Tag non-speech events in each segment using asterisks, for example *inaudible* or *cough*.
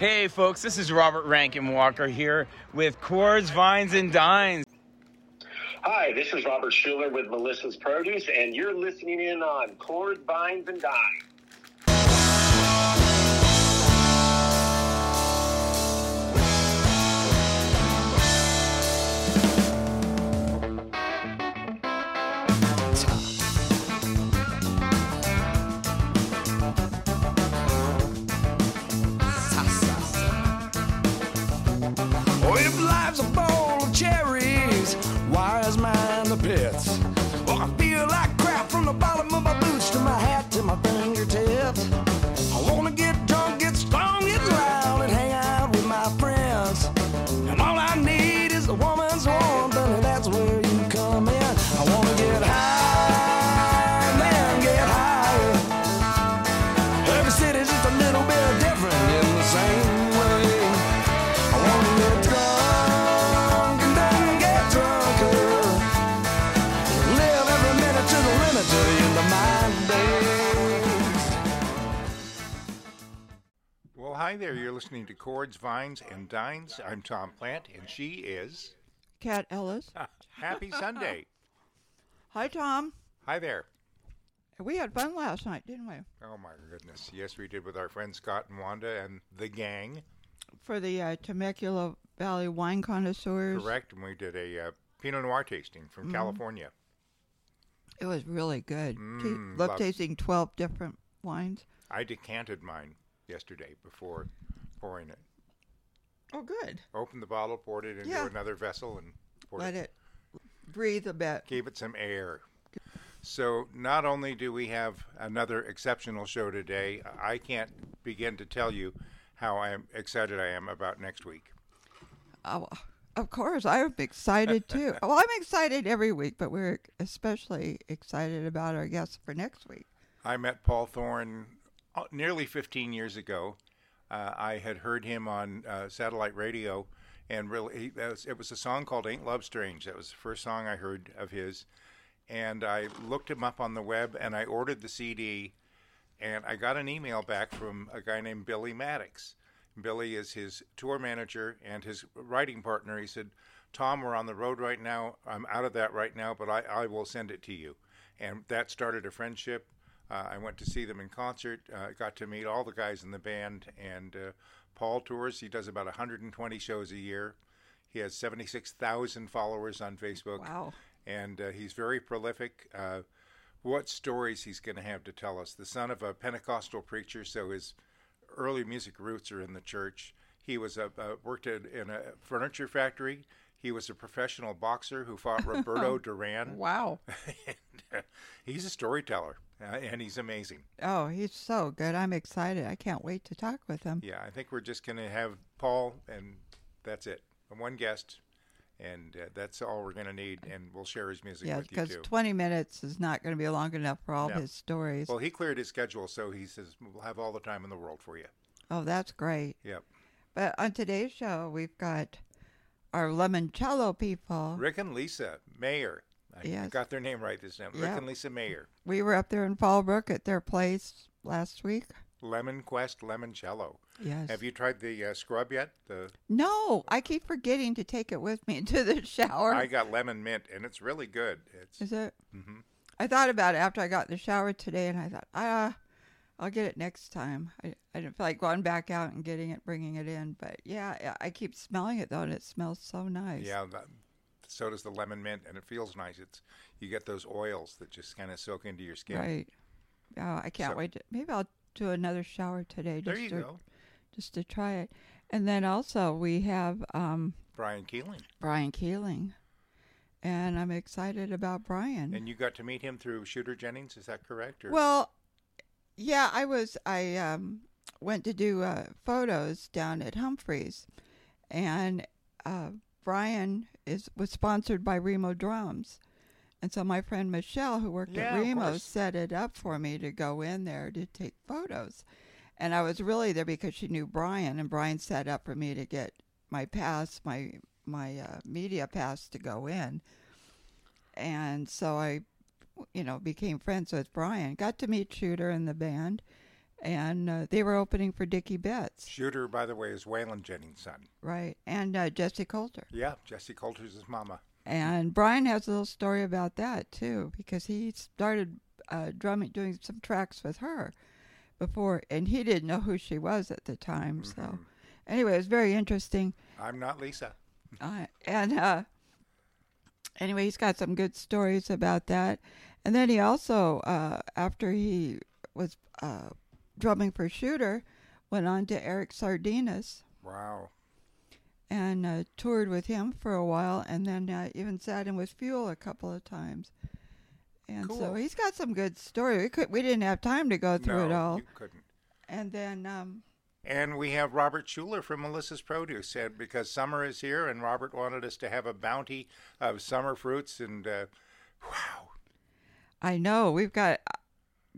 Hey, folks, this is Robert Rankin Walker here with Chords, Vines, and Dines. Hi, this is Robert Schueller with Melissa's Produce, and you're listening in on Chords, Vines, and Dines. There. You're listening to Chords, Vines, and Dines. I'm Tom Plant, and she is. Kat Ellis. *laughs* Happy Sunday. Hi, Tom. Hi there. We had fun last night, didn't we? Oh, my goodness. Yes, we did with our friends Scott and Wanda and the gang. For the uh, Temecula Valley wine connoisseurs. Correct. And we did a uh, Pinot Noir tasting from Mhm. California. It was really good. Mm, love love- tasting 12 different wines. I decanted mine yesterday before pouring it. Oh, good. Opened the bottle, poured it into Yeah. another vessel, and poured Let it breathe a bit. gave it some air. So not only do we have another exceptional show today, I can't begin to tell you how I am excited I am about next week. Oh, of course, I'm excited too. *laughs* well, I'm excited every week, but we're especially excited about our guests for next week. I met Paul Thorn nearly 15 years ago. Uh, I had heard him on uh, satellite radio, and really, was, it was a song called "Ain't Love Strange." That was the first song I heard of his, and I looked him up on the web, and I ordered the CD, and I got an email back from a guy named Billy Maddox. Billy is his tour manager and his writing partner. He said, "Tom, we're on the road right now. I'm out of that right now, but I, I will send it to you." And that started a friendship. Uh, I went to see them in concert. Uh, got to meet all the guys in the band. And uh, Paul tours. He does about 120 shows a year. He has 76,000 followers on Facebook. Wow. And uh, he's very prolific. Uh, what stories he's going to have to tell us? The son of a Pentecostal preacher, so his early music roots are in the church. He was a worked at, in a furniture factory. He was a professional boxer who fought *laughs* Roberto Duran. Wow. *laughs* and, uh, he's a storyteller, uh, and he's amazing. Oh, he's so good. I'm excited. I can't wait to talk with him. Yeah, I think we're just going to have Paul, and that's it. One guest, and uh, that's all we're going to need, and we'll share his music Yeah, with you because 20 minutes is not going to be long enough for all No. his stories. Well, he cleared his schedule, so he says we'll have all the time in the world for you. oh, that's great. Yep. But on today's show, we've got our limoncello people. Rick and Lisa Mayer. I Yes. got their name right this time. Rick Yeah. and Lisa Mayer. We were up there in Fallbrook at their place last week. Lemonquest Lemoncello. Yes. Have you tried the uh, scrub yet? The No, I keep forgetting to take it with me *laughs* into the shower. I got lemon mint, and it's really good. It's Is it? hmm I thought about it after I got in the shower today, and I thought, ah, I'll get it next time. I, I didn't feel like going back out and getting it, bringing it in. But yeah, I I keep smelling it though, and it smells so nice. Yeah, so does the lemon mint, and it feels nice. It's you get those oils that just kind of soak into your skin. Right. Oh, I can't So- wait. To, maybe I'll do another shower today. There Just you to, go, Just to try it. And then also we have um, Bryan Keeling, Bryan Keeling, and I'm excited about Bryan. and you got to meet him through Shooter Jennings. Is that correct? Or? Well, yeah, I was. I um, went to do uh, photos down at Humphreys, and uh, Bryan is was sponsored by Remo Drums, and so my friend Michelle, who worked Yeah, at Remo, set it up for me to go in there to take photos, and I was really there because she knew Bryan, and Bryan set up for me to get my pass, my my uh, media pass to go in, and so I, you know, became friends with Bryan. Got to meet Shooter and the band, and uh, they were opening for Dickey Betts, Shooter, by the way, is Waylon Jennings' son. right? And uh, Jessi Colter. Yeah, Jessi Colter's his mama. And Bryan has a little story about that too, because he started uh, drumming, doing some tracks with her before, and he didn't know who she was at the time. So, anyway, it was very interesting. I'm not Lisa. *laughs* Uh, and uh, anyway, he's got some good stories about that. And then he also, uh, after he was uh, drumming for Shooter, went on to Eric Sardinas Wow. and uh, toured with him for a while, and then uh, even sat in with Fuel a couple of times. And so he's got some good story. We could we didn't have time to go through no, it all. you couldn't. And then um, And we have Robert Schueller from Melissa's Produce said because summer is here and Robert wanted us to have a bounty of summer fruits and uh, wow. I know we've got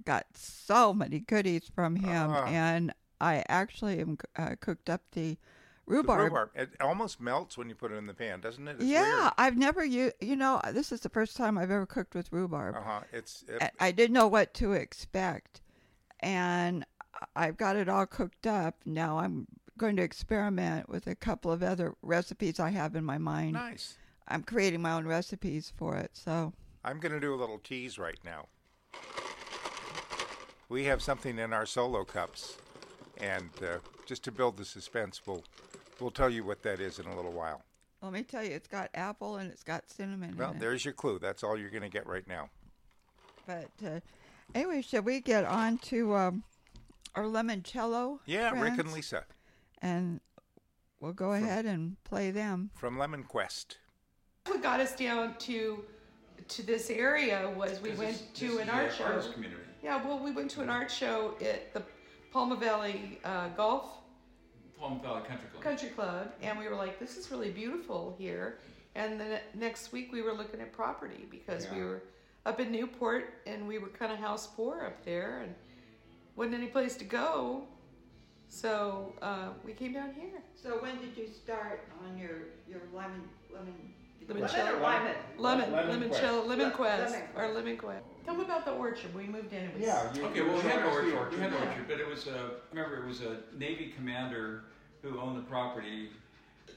got so many goodies from him, Ah. and I actually am uh, cooked up the The rhubarb. rhubarb. It almost melts when you put it in the pan, doesn't it? It's yeah, I've never used. You know, this is the first time I've ever cooked with rhubarb. Uh huh. It's it, I- I didn't know what to expect, and I've got it all cooked up. Now I'm going to experiment with a couple of other recipes I have in my mind. nice. I'm creating my own recipes for it. So I'm going to do a little tease right now. We have something in our solo cups, and uh, just to build the suspense, we'll we'll tell you what that is in a little while. let me tell you, it's got apple and it's got cinnamon. Well, in it. there's your clue. That's all you're going to get right now. But uh, anyway, should we get on to um, our limoncello? Yeah, Rick and? Lisa And we'll go ahead and play them. from Lemonquest. What got us down to to this area was we went to an art show. Community. Yeah, well, we went to an art show at the Palma Valley uh, Golf Palma Valley Country Club. Country Club, and we were like, "This is really beautiful here." And then next week we were looking at property because we were up in Newport and we were kind of house poor up there, and wasn't any place to go. So uh, we came down here. So when did you start on your your lemon lemon Limoncello. lemon? Lemon, Lemon lemon, Quest. chill, lemon Le- quest, Lemon or lemon quest. Tell me about the orchard. We moved in. It was yeah Okay, well, we had an orchard. We had an Yeah. orchard, but it was a. Remember, it was a Navy commander who owned the property,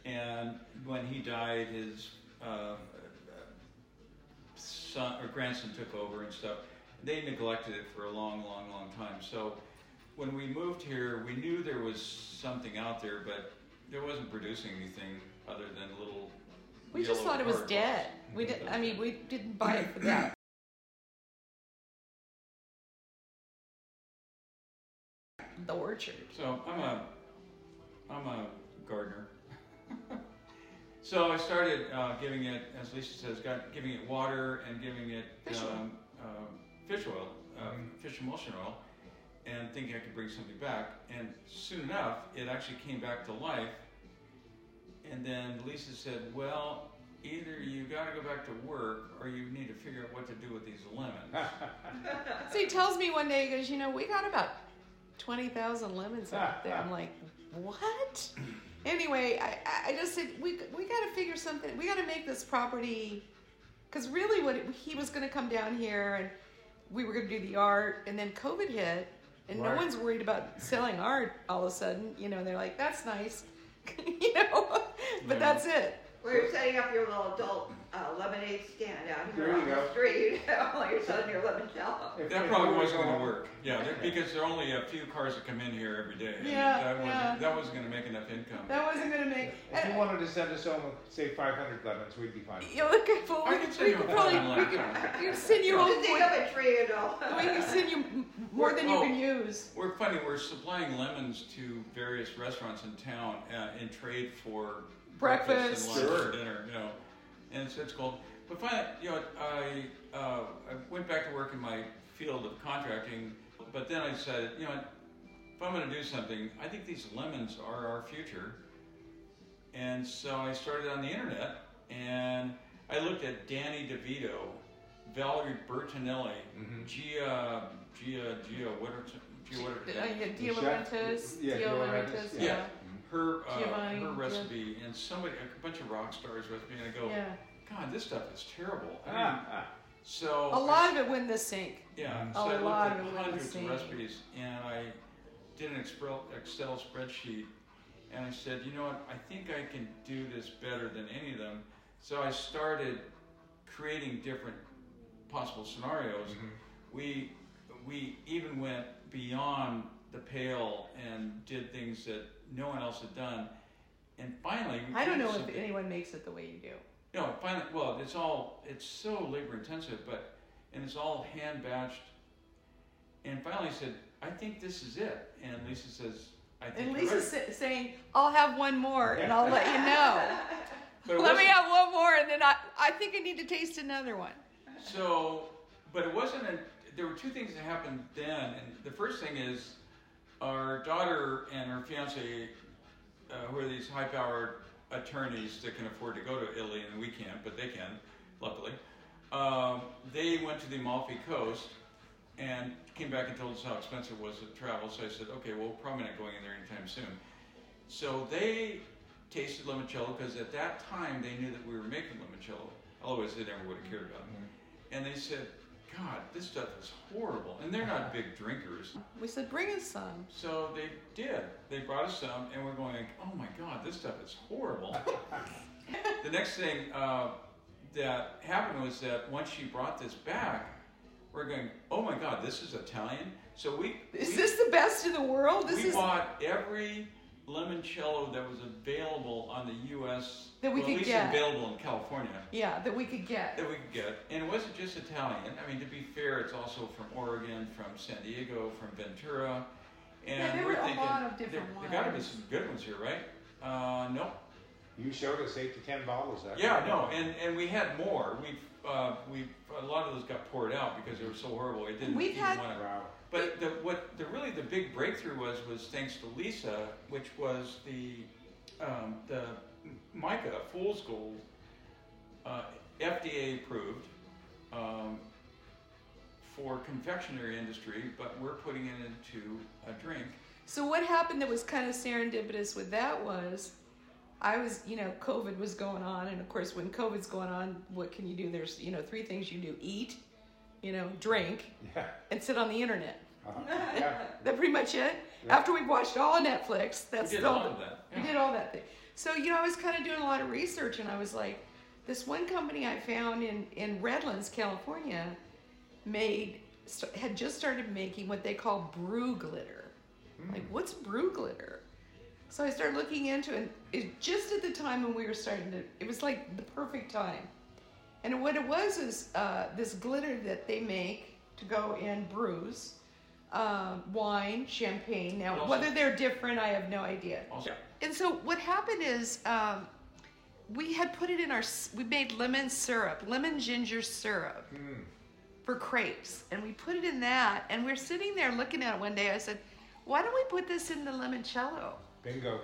and when he died, his uh, son or grandson took over and stuff. They neglected it for a long, long, long time. So when we moved here, we knew there was something out there, but there wasn't producing anything other than little. We just thought it was cardboard. dead. We did. I mean, we didn't buy it for that. *clears throat* the orchard. So I'm a, I'm a gardener. *laughs* so I started uh, giving it, as Lisa says, got giving it water and giving it Fish oil. um, um, fish oil, uh, fish emulsion oil, and thinking I could bring something back. And soon enough, it actually came back to life. And then Lisa said, "Well, either you got to go back to work, or you need to figure out what to do with these lemons." *laughs* So he tells me one day, he goes, you know, we got about twenty thousand lemons out there. I'm like, what? *clears throat* Anyway, I, I- I just said we we got to figure something. We got to make this property because really, what it, he was going to come down here and we were going to do the art, and then COVID hit, and no one's worried about selling art all of a sudden. You know, and they're like, that's nice, *laughs* you know, but that's it. Where you're setting up your little adult uh, lemonade stand out here There you on go. the street while you're selling your limoncello. If- That if probably we wasn't go going to work. Yeah, there, because there are only a few cars that come in here every day. and Yeah, that wasn't, yeah. That wasn't going to make enough income. That wasn't going to make. If you wanted to send us home, with, say, 500 lemons, we'd be fine. You look at well, I we can could, send we you could a probably thousand we could, lemons. *laughs* could send you home. Just dig up a tree and all. *laughs* We can send you m- more than you Oh. can use. We're funny. We're supplying lemons to various restaurants in town uh, in trade for Breakfast. and lunch Sure. and dinner. You know, and it's, it's cool. But finally, you know, I uh, I went back to work in my field of contracting. But then I said, you know, if I'm going to do something, I think these lemons are our future. And so I started on the internet and I looked at Danny DeVito, Valerie Bertinelli, Gia, Gia, Gia, whatever, Gia, whatever. Uh, yeah, Dia chef? Laurentiis, Yeah, Dia Dia Laurentiis, Laurentiis, yeah. Yeah, her uh, Giovanni, her yeah. recipe and somebody, a bunch of rock stars recipe, and I go, Yeah. God, this stuff is terrible. I mean, Ah, ah. so A lot of it went in the sink. yeah, A so I lot looked of at it was hundreds of recipes, and I did an Excel Excel spreadsheet, and I said, you know what? I think I can do this better than any of them. So I started creating different possible scenarios. We we even went beyond the pale and did things that no one else had done. And finally, we I don't know if anyone makes it the way you do. no, finally, well, it's all it's so labor intensive, but and it's all hand batched. And finally, I said, I think this is it. And Lisa says, I think And Lisa's right. sa- saying, I'll have one more and I'll let you know. *laughs* *laughs* But let me have one more and then I, I think I need to taste another one. So, but it wasn't. A, there were two things that happened then, and the first thing is our daughter and her fiance, uh, who are these high-powered attorneys that can afford to go to Italy, and we can't, but they can, luckily. Um, they went to the Amalfi Coast and came back and told us how expensive it was to travel. So I said, okay, well, probably not going in there anytime soon. So they tasted limoncello because at that time they knew that we were making limoncello. Otherwise, they never would have cared about it. And they said, God, this stuff is horrible. And they're not big drinkers. We said, bring us some. So they did. They brought us some, and we're going, oh my God, this stuff is horrible. *laughs* the next thing uh, that happened was that once she brought this back, we're going, oh my God, this is Italian. So we Is we, this the best in the world? This we is bought every limoncello that was available on the U.S. That we well, could at least get. available in California yeah that we could get. that we could get. And it wasn't just Italian. I mean, to be fair, it's also from Oregon, from San Diego, from Ventura. And Yeah, there we're were a thinking, lot of different there, there got to be some good ones here, right? Uh, no. You showed us eight to ten bottles. That Yeah, night. no, and, and we had more. We've uh, we a lot of those got poured out because they were so horrible. It didn't We've even had- want to. Wow. But the, what the really the big breakthrough was was thanks to Lisa, which was the um, the Mica Fool's Gold, uh, FDA approved um, for confectionery industry, but we're putting it into a drink. So what happened that was kind of serendipitous with that was, I was, you know, COVID was going on, and of course, when COVID's going on, what can you do? There's, you know, three things you do: eat, you know, drink, Yeah. and sit on the internet. Uh-huh. yeah. *laughs* That pretty much it. Yeah. After we've watched all of Netflix, that's We did all all of that. We yeah. did all that thing. So you know, I was kind of doing a lot of research, and I was like, this one company I found in in Redlands, California, made st- had just started making what they call brew glitter. Like, what's brew glitter? So I started looking into it. It just at the time when we were starting to. It was like the perfect time. And what it was is uh, this glitter that they make to go in brews, um, wine, champagne. Now, Also- whether they're different, I have no idea. Also, And so what happened is um, we had put it in our, we made lemon syrup, lemon ginger syrup for crepes. And we put it in that. And we're sitting there looking at it one day. I said, why don't we put this in the limoncello? Bingo.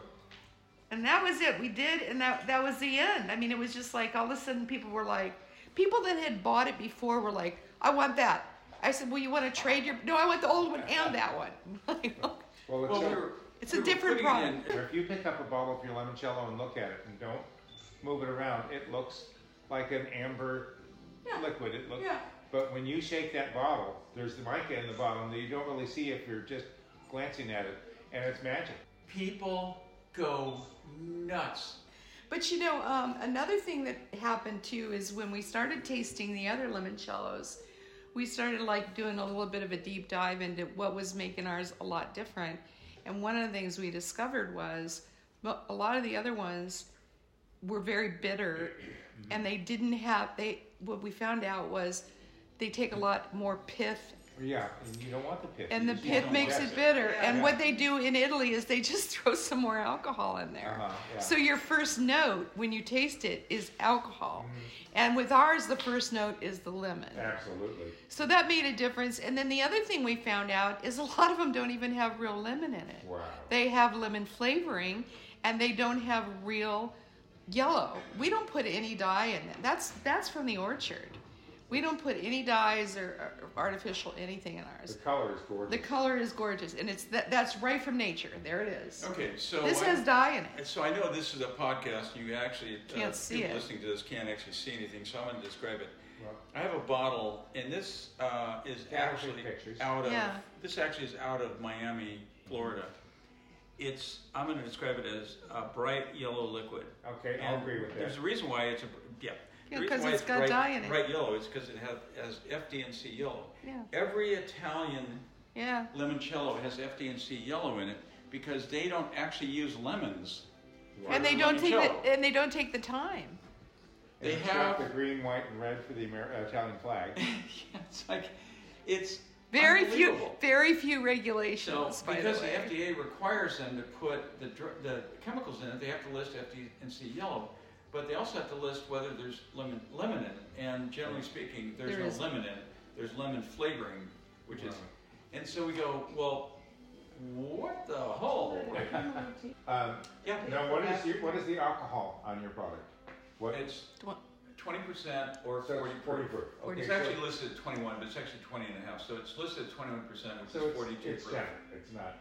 And that was it. We did, and that that was the end. I mean, it was just like all of a sudden people were like, people that had bought it before were like, I want that. I said, well, you want to trade your? No, I want the old one and that one. *laughs* Well, it's well, so- we It's a different putting product. in- if you pick up a bottle of your limoncello and look at it and don't move it around, it looks like an amber Yeah. liquid. It looks. Yeah. But when you shake that bottle, there's the mica in the bottom that you don't really see if you're just glancing at it, and it's magic. people go nuts. But you know, um, another thing that happened too is when we started tasting the other limoncellos, we started like doing a little bit of a deep dive into what was making ours a lot different. And one of the things we discovered was a lot of the other ones were very bitter, and they didn't have they. What we found out was they take a lot more pith Yeah, and you don't want the pith. and the pith makes it bitter. Yeah. And what they do in Italy is they *laughs* just throw some more alcohol in there. Uh-huh, yeah. So your first note when you taste it is alcohol. Mm-hmm. And with ours, the first note is the lemon. Absolutely. So that made a difference. And then the other thing we found out is a *laughs* lot of them don't even have real lemon in it. Wow. They have lemon flavoring and they don't have real yellow. We don't put any dye in it. That's that's from the orchard. We don't put any dyes or, or artificial anything in ours. The color is gorgeous. The color is gorgeous, and it's that that's right from nature. There it is. Okay, so This I- has dye in it. So I know this is a podcast. You actually Can't uh, see people it. listening to this can't actually see anything, so I'm going to describe it. Well, I have a bottle, and this uh, is actually out of Yeah. this actually is out of Miami Florida. It's I'm going to describe it as a bright yellow liquid. Okay, I'll agree with that. There's a reason why it's a yeah. The Yeah, reason 'cause why it's got bright, dye in it. Bright yellow is because it has, has FD&C yellow. Yeah. Every Italian Yeah. limoncello has FD&C yellow in it because they don't actually use lemons. And they don't take limoncello. the and they don't take the time. They And it's have the green, white, and red for the Amer- uh, Italian flag. *laughs* yeah, it's like it's Very few very few regulations So because the the, way. FDA requires them to put the the chemicals in it, they have to list FD and C yellow, but they also have to list whether there's lemon lemon in it. And generally speaking, there's There no is. lemon in it. There's lemon flavoring, which is, and so we go, well, what the hell? *laughs* Um, yeah. now, what is your, what is the alcohol on your product? What? It's twenty percent or So forty it's 40 proof. It's Okay, actually listed at twenty-one, but it's actually 20 and a half. So it's listed at twenty-one percent, which So is forty-two it's proof. standard. It's not.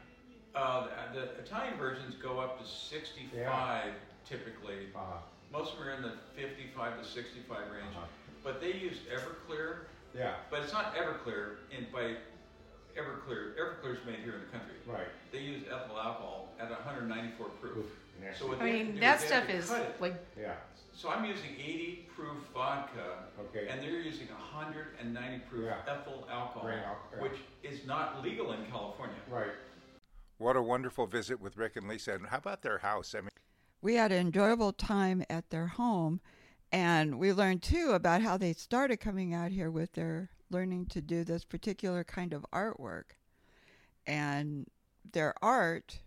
Uh, the, the Italian versions go up to 65 typically. Uh, Most of them are in the 55 to 65 range. Uh-huh. But they use Everclear, yeah. but it's not Everclear in by Everclear. Everclear is made here in the country. Right. They use ethyl alcohol at 194 proof. Oof. So what I they mean do that is stuff is like Yeah. So I'm using 80 proof vodka, Okay. and they're using 190 proof Yeah. ethyl alcohol, Grain yeah. which is not legal in California. Right. What a wonderful visit with Rick and Lisa. And how about their house? I mean, we had an enjoyable time at their home and we learned too about how they started coming out here with their learning to do this particular kind of artwork and their art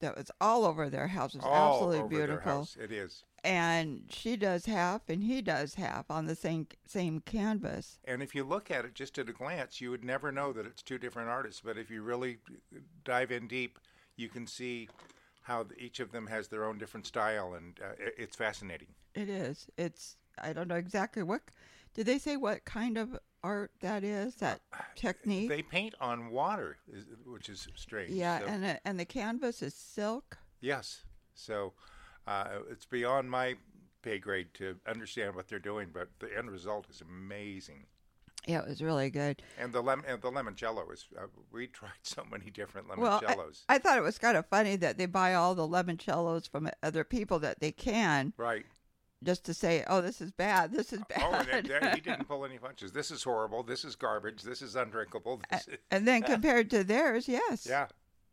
that was all over their house was all absolutely over their beautiful house. It is. and she does half and he does half on the same same canvas And if you look at it just at a glance, you would never know that it's two different artists. But if you really dive in deep, you can see how each of them has their own different style, and uh, it's fascinating. it is it's i don't know exactly what did they say what kind of art that is that technique They paint on water, which is strange. yeah So- and it- and the canvas is silk Yes. So uh, it's beyond my pay grade to understand what they're doing, but the end result is amazing. Yeah it was really good And the lemon, and the limoncello is uh, we *laughs* tried so many different Well, I, limoncellos. I thought it was kind of funny that they buy all the limoncellos from other people that they can, right. just to say, "Oh, this is bad. This is bad." Oh, and it, he *laughs* didn't pull any punches. This is horrible. This is garbage. This is undrinkable. This is, *laughs* and then compared to theirs, yes, yeah.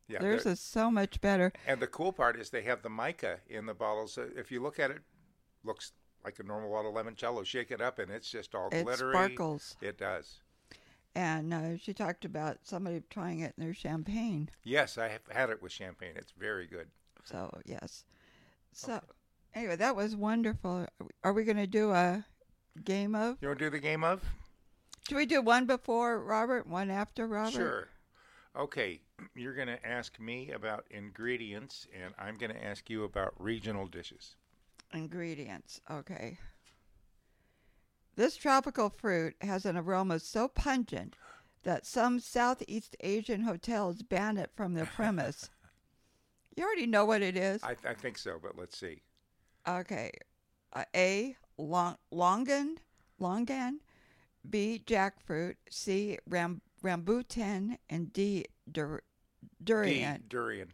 Yeah. theirs is so much better. and the cool part is they have the mica in the bottles. If you look at it, looks like a normal bottle of limoncello. Shake it up, and it's just all It glittery. sparkles. It does. And uh, she talked about somebody trying it in their champagne. Yes, I have had it with champagne. It's very good. So yes. So anyway, that was wonderful. Are we going to do a game of? You want to do the game of? Should we do one before Robert, one after Robert? Sure. Okay, you're going to ask me about ingredients, and I'm going to ask you about regional dishes. Ingredients. Okay. This tropical fruit has an aroma so pungent that some Southeast Asian hotels ban it from their premise. *laughs* you already know what it is. I, I think so, but let's see. Okay. Uh, A. Long, longan, longan. B. Jackfruit. C. Ram, rambutan. And D. Dur, durian. D, durian.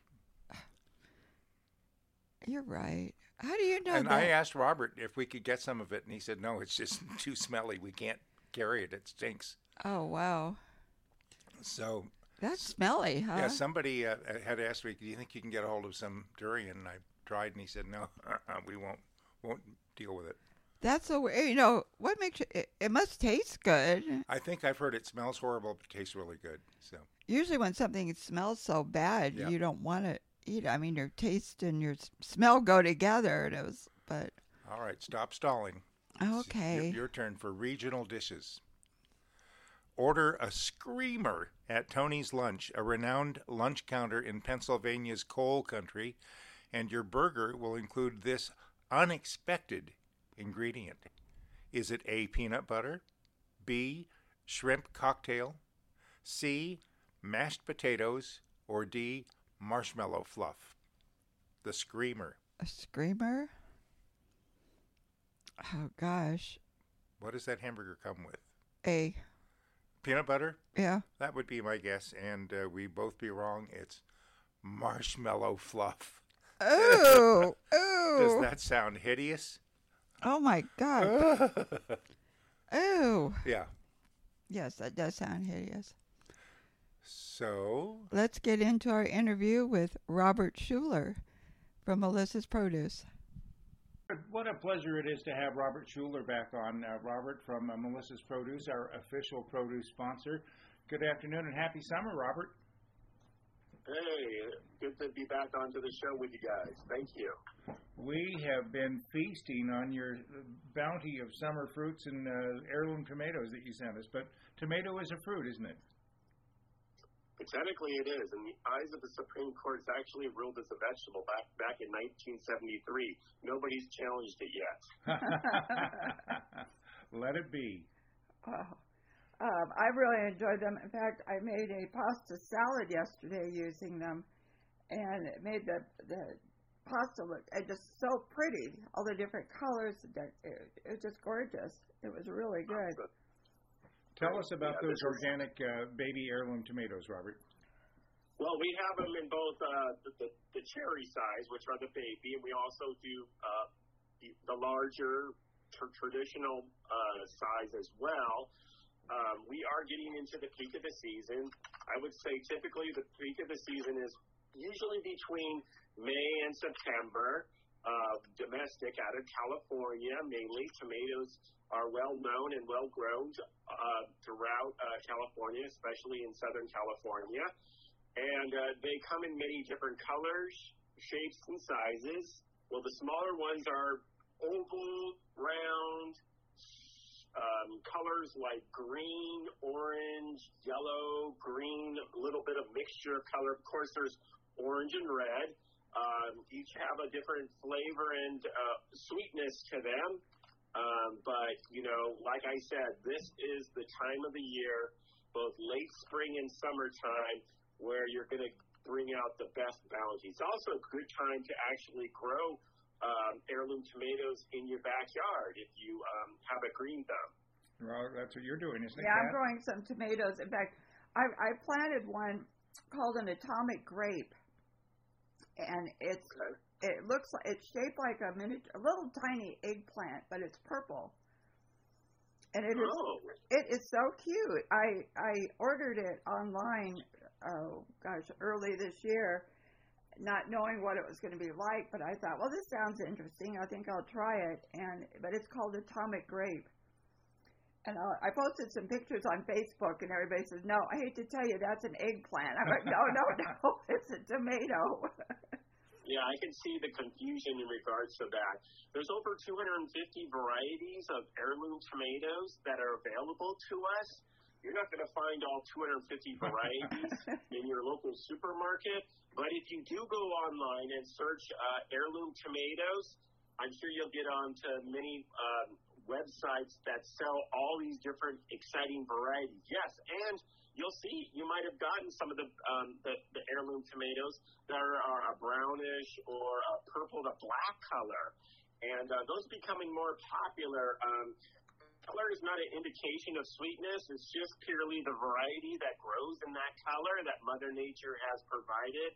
You're right. How do you know and that? I asked Robert if we could get some of it, and he said, no, it's just *laughs* too smelly. We can't carry it. It stinks. oh wow, So, that's smelly, huh? yeah, somebody uh, had asked me, do you think you can get a hold of some durian? And I tried, and he said, no, *laughs* uh-uh, we won't, won't deal with it. That's so weird. You know what makes you, it? It must taste good. I think I've heard it smells horrible, but tastes really good. So, Usually, when something smells so bad, Yeah. you don't want to I mean, your taste and your smell go together. And it was, but all right, stop stalling. It's your- okay. Your, turn for regional dishes. Order a screamer at Tony's Lunch, a renowned lunch counter in Pennsylvania's coal country, and your burger will include this unexpected ingredient. Is it A, peanut butter, B, shrimp cocktail, C, mashed potatoes, or D, marshmallow fluff? The screamer. A screamer. Oh gosh, What does that hamburger come with? a Peanut butter? yeah. That would be my guess, and uh, we both be wrong. It's marshmallow fluff. Ooh, *laughs* Ooh. Does that sound hideous? Oh my God. *laughs* Ooh. Yeah. Yes, that does sound hideous. So, Let's get into our interview with Robert Schueller from Melissa's Produce. What a pleasure it is to have Robert Schueller back on. Uh, Robert from uh, Melissa's Produce, our official produce sponsor. Good afternoon and happy summer, Robert. Hey, good to be back onto the show with you guys. Thank you. We have been feasting on your bounty of summer fruits and uh, heirloom tomatoes that you sent us. But tomato is a fruit, isn't it? Technically, it is. In the eyes of the Supreme Court, it's actually ruled as a vegetable back back in 1973. Nobody's challenged it yet. *laughs* Let it be. Oh, um, I really enjoyed them. In fact, I made a pasta salad yesterday using them, and it made the the pasta look uh, just so pretty. All the different colors, it, it, it was just gorgeous. It was really good. Tell us about Yeah, those organic uh, baby heirloom tomatoes, Robert. Well, we have them in both uh, the, the, the cherry size, which are the baby, and we also do uh, the, the larger tr- traditional uh, size as well. Um, we are getting into the peak of the season. I would say typically the peak of the season is usually between May and September. Uh, domestic out of California, mainly tomatoes are well known and well grown uh, throughout uh, California, especially in Southern California and uh, they come in many different colors, shapes, and sizes. Well, the smaller ones are oval, round, um, colors like green, orange, yellow, green, a little bit of mixture of color. Of course, there's orange and red. Um, each have a different flavor and uh, sweetness to them. Um, but, you know, like I said, this is the time of the year, both late spring and summertime, where you're going to bring out the best bounty. It's also a good time to actually grow um, heirloom tomatoes in your backyard if you um, have a green thumb. Well, that's what you're doing, isn't it? Yeah, I'm growing some tomatoes. In fact, I, I planted one called an atomic grape, and it's it looks like it's shaped like a mini, a little tiny eggplant, but it's purple, and it is Oh, it is so cute. I I ordered it online. Oh gosh, early this year, not knowing what it was going to be like, but I thought, well, this sounds interesting. I think I'll try it. And but it's called atomic grape. And uh, I posted some pictures on Facebook, and everybody says, "No, I hate to tell you, that's an eggplant." I'm like, "No, no, *laughs* no, it's a tomato." Yeah, I can see the confusion in regards to that. There's over 250 varieties of heirloom tomatoes that are available to us. You're not going to find all 250 *laughs* varieties in your local supermarket, but if you do go online and search uh, heirloom tomatoes, I'm sure you'll get onto many um, websites that sell all these different exciting varieties. Yes, and you'll see you might have gotten some of the um, the, the heirloom tomatoes that are, are a brownish or a purple to black color, and uh, those becoming more popular. Um, color is not an indication of sweetness; it's just purely the variety that grows in that color that Mother Nature has provided.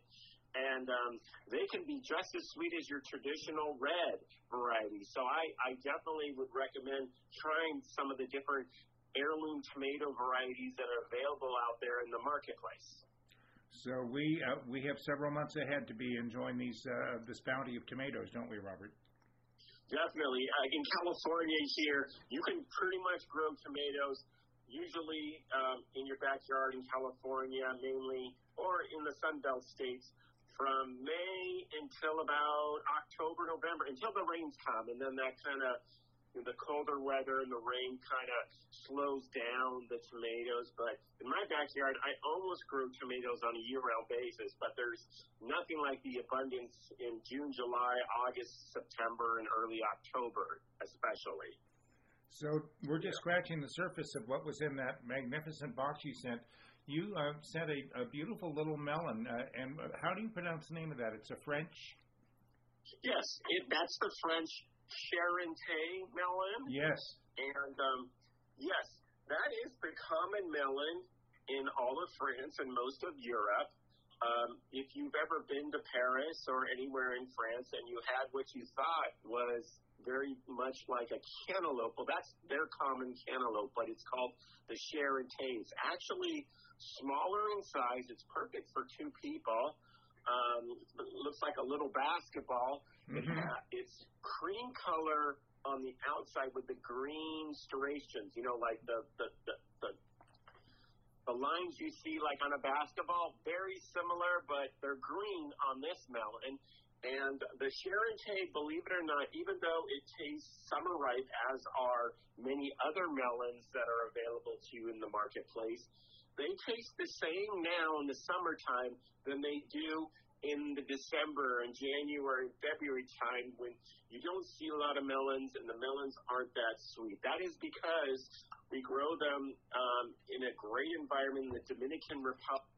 And um, they can be just as sweet as your traditional red variety. So I, I definitely would recommend trying some of the different heirloom tomato varieties that are available out there in the marketplace. So we uh, we have several months ahead to be enjoying these uh, this bounty of tomatoes, don't we, Robert? Definitely. Uh, in California here, you can pretty much grow tomatoes usually um, in your backyard in California mainly, or in the Sun Belt states from May until about October, November, until the rains come. And then that kind of, the colder weather and the rain kind of slows down the tomatoes. But in my backyard, I almost grow tomatoes on a year round basis, but there's nothing like the abundance in June, July, August, September, and early October, especially. So we're just scratching the surface of what was in that magnificent box you sent. You uh, sent a, a beautiful little melon, uh, and uh, how do you pronounce the name of that? It's a French. Yes, it, that's the French Charente melon. Yes. And um, yes, that is the common melon in all of France and most of Europe. Um, if you've ever been to Paris or anywhere in France and you had what you thought was very much like a cantaloupe, well, that's their common cantaloupe, but it's called the Charentais. Actually, smaller in size. It's perfect for two people. Um, looks like a little basketball. Mhm. ha- it's cream color on the outside with the green striations. You know, like the the the, the the lines you see like on a basketball, very similar, but they're green on this melon. And the Charentais, believe it or not, even though it tastes summer ripe, as are many other melons that are available to you in the marketplace, they taste the same now in the summertime than they do in the December and January and February time when you don't see a lot of melons and the melons aren't that sweet. That is because we grow them um, in a great environment in the Dominican Republic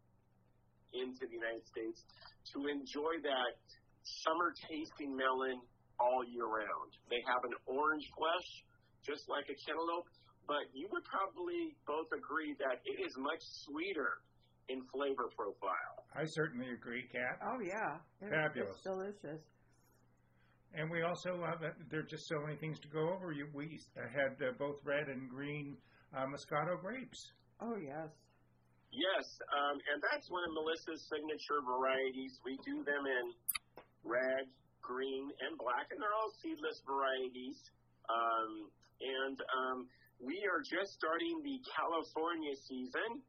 into the United States to enjoy that summer tasting melon all year round. They have an orange flesh, just like a cantaloupe, but you would probably both agree that it is much sweeter in flavor profile. I certainly agree, Kat. Oh yeah, It- Fabulous. It's delicious. And we also uh, there are just so many things to go over. You, we had uh, both red and green uh, Moscato grapes. Oh yes. Yes, um, and that's one of Melissa's signature varieties. We do them in red, green, and black, and they're all seedless varieties. Um, and um, we are just starting the California season,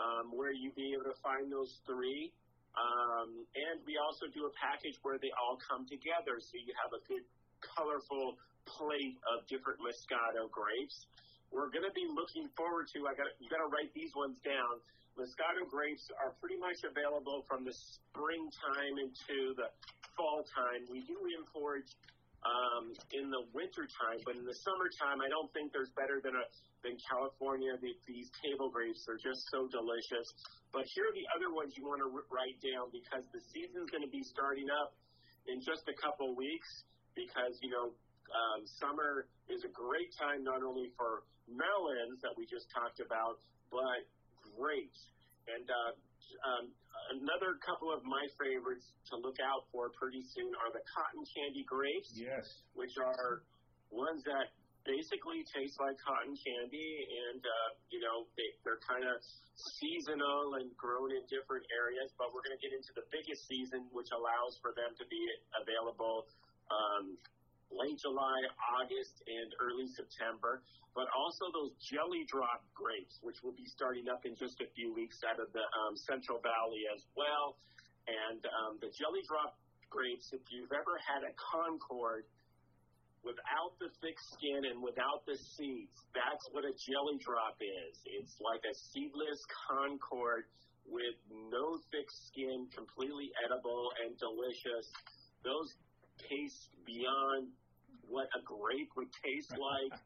um, where you'll be able to find those three. Um, and we also do a package where they all come together, so you have a good, colorful plate of different Moscato grapes. We're going to be looking forward to. I got you got to write these ones down. Moscato grapes are pretty much available from the springtime into the fall time. We do import um, in the winter time, but in the summertime, I don't think there's better than a than California. The, these table grapes are just so delicious. But here are the other ones you want to r- write down because the season's going to be starting up in just a couple weeks. Because you know, um, summer is a great time not only for melons that we just talked about, but grapes. And uh, um, another couple of my favorites to look out for pretty soon are the cotton candy grapes Yes. which are ones that basically taste like cotton candy, and uh, you know they, they're kind of seasonal and grown in different areas. But we're going to get into the biggest season, which allows for them to be available um, late July, August, and early September. But also those jelly drop grapes, which will be starting up in just a few weeks out of the um, Central Valley as well. And um, the jelly drop grapes, if you've ever had a Concord without the thick skin and without the seeds, that's what a jelly drop is. It's like a seedless Concord with no thick skin, completely edible and delicious. Those taste beyond what a grape would taste like. *laughs*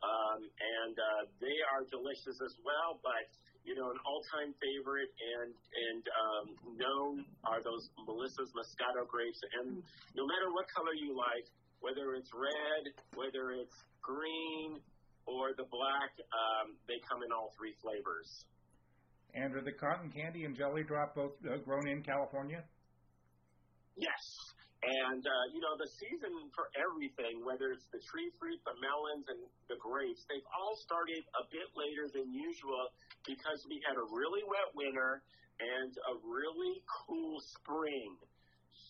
Um, and uh, they are delicious as well, but you know, an all-time favorite and and um, known are those Melissa's Moscato grapes. And no matter what color you like, whether it's red, whether it's green, or the black, um, they come in all three flavors. And are the cotton candy and jelly drop both uh, grown in California? Yes. And, uh, you know, the season for everything, whether it's the tree fruit, the melons, and the grapes, they've all started a bit later than usual because we had a really wet winter and a really cool spring.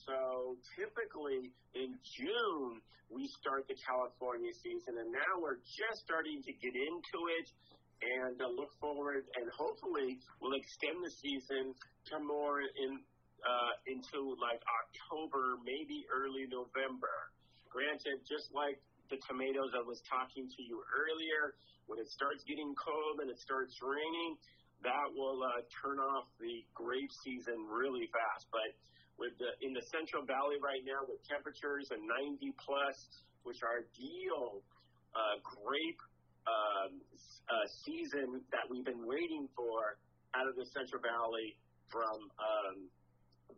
So typically in June, we start the California season, and now we're just starting to get into it and uh, look forward, and hopefully we'll extend the season to more in uh, into like October, maybe early November. Granted, just like the tomatoes I was talking to you earlier, when it starts getting cold and it starts raining, that will uh, turn off the grape season really fast. But with the in the Central Valley right now, with temperatures of 90 plus, which are ideal uh, grape um, uh, season that we've been waiting for out of the Central Valley from um,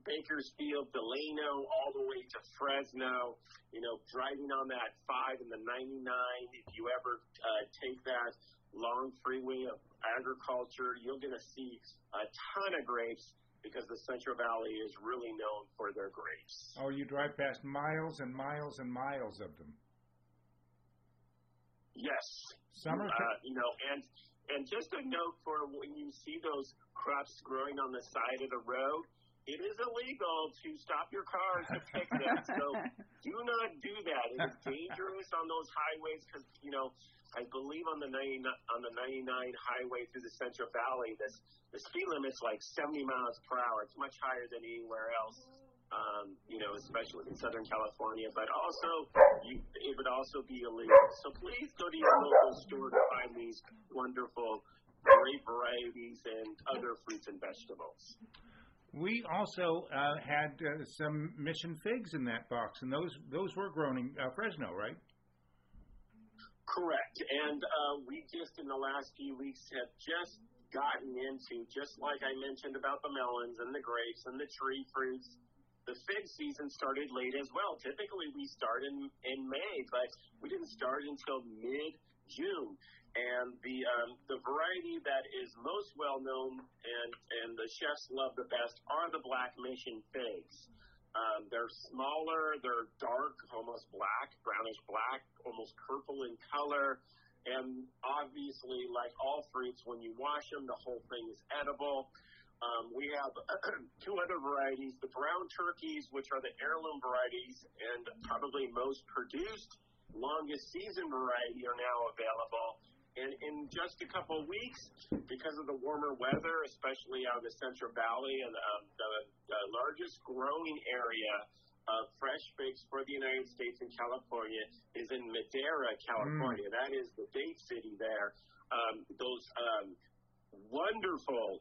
Bakersfield, Delano, all the way to Fresno. You know, driving on that five and the 99. If you ever uh, take that long freeway of agriculture, you're going to see a ton of grapes because the Central Valley is really known for their grapes. Oh, you drive past miles and miles and miles of them. Yes. Summer. Uh, you know, and and just a note for when you see those crops growing on the side of the road, it is illegal to stop your car to pick them. so *laughs* do not do that. It is dangerous on those highways because you know I believe on the 90, on the 99 highway through the Central Valley, this the speed limit's like 70 miles per hour. It's much higher than anywhere else. Um, you know, especially in Southern California, but also you, it would also be illegal. So please go to your local store to find these wonderful grape varieties and other fruits and vegetables. We also uh, had uh, some mission figs in that box, and those those were grown in uh, Fresno, right? Correct. And uh, we just in the last few weeks have just gotten into, just like I mentioned about the melons and the grapes and the tree fruits, the fig season started late as well. Typically, we start in, in May, but we didn't start until mid June. And the um, the variety that is most well known and and the chefs love the best are the Black Mission figs. Um, they're smaller, they're dark, almost black, brownish black, almost purple in color. And obviously, like all fruits, when you wash them, the whole thing is edible. Um, we have *clears throat* two other varieties, the brown turkeys, which are the heirloom varieties and probably most produced longest season variety are now available. And in just a couple of weeks, because of the warmer weather, especially out of the Central Valley and um, the, the largest growing area of fresh figs for the United States and California is in Madera, California. Mm. That is the date city there. Um, those um, wonderful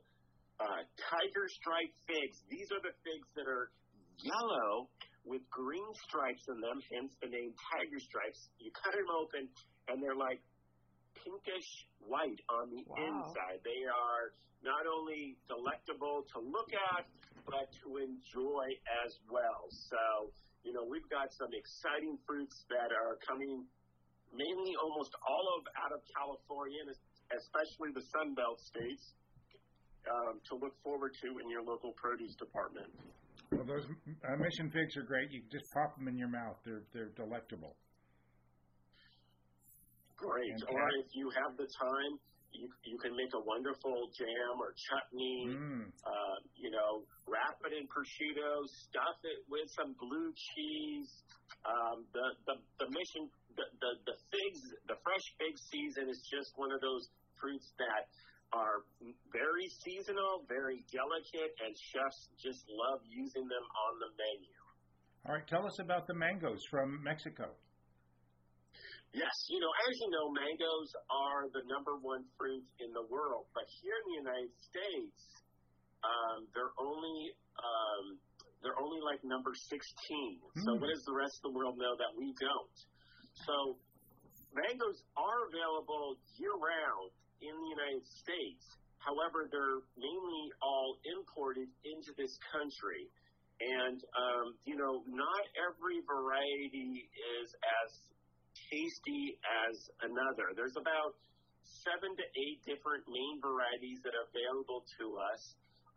uh, tiger stripe figs. These are the figs that are yellow with green stripes in them, hence the name tiger stripes. You cut them open, and they're like pinkish white on the wow. inside. They are not only delectable to look at, but to enjoy as well. So, you know, we've got some exciting fruits that are coming mainly almost all of out of California, especially the Sun Belt states um, to look forward to in your local produce department. Well, those uh, mission figs are great. You can just pop them in your mouth. They're they're delectable. Great. And or if you have the time, you you can make a wonderful jam or chutney. Mm. Uh, you know, wrap it in prosciutto, stuff it with some blue cheese. Um, the, the the mission the, the the figs the fresh fig season is just one of those fruits that are very seasonal, very delicate, and chefs just love using them on the menu. All right, tell us about the mangoes from Mexico. Yes, you know, as you know, mangoes are the number one fruit in the world, but here in the United States, um, they're only um, they're only like number 16. Mm. So what does the rest of the world know that we don't? So mangoes are available year round in the United States. However, they're mainly all imported into this country. And, um, you know, not every variety is as tasty as another. There's about seven to eight different main varieties that are available to us.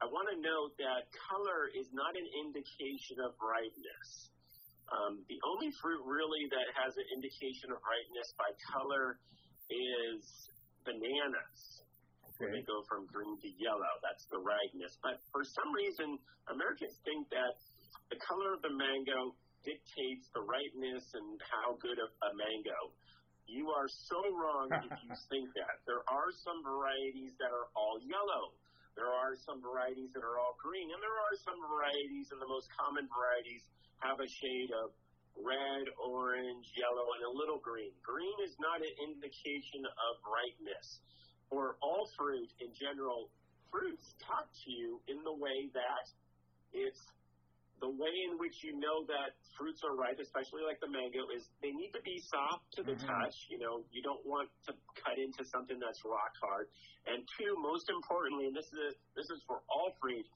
I want to note that color is not an indication of ripeness. Um, the only fruit really that has an indication of ripeness by color is bananas. Okay. They go from green to yellow. That's the ripeness. But for some reason, Americans think that the color of the mango dictates the ripeness and how good of a mango. You are so wrong if *laughs* you think that. There are some varieties that are all yellow. There are some varieties that are all green, and there are some varieties, and the most common varieties have a shade of red, orange, yellow, and a little green. Green is not an indication of ripeness. For all fruit in general, fruits talk to you in the way that it's the way in which you know that fruits are ripe, especially like the mango, is they need to be soft to the mm-hmm. touch. You know, you don't want to cut into something that's rock hard. And two, most importantly, and this is this is for all fruit,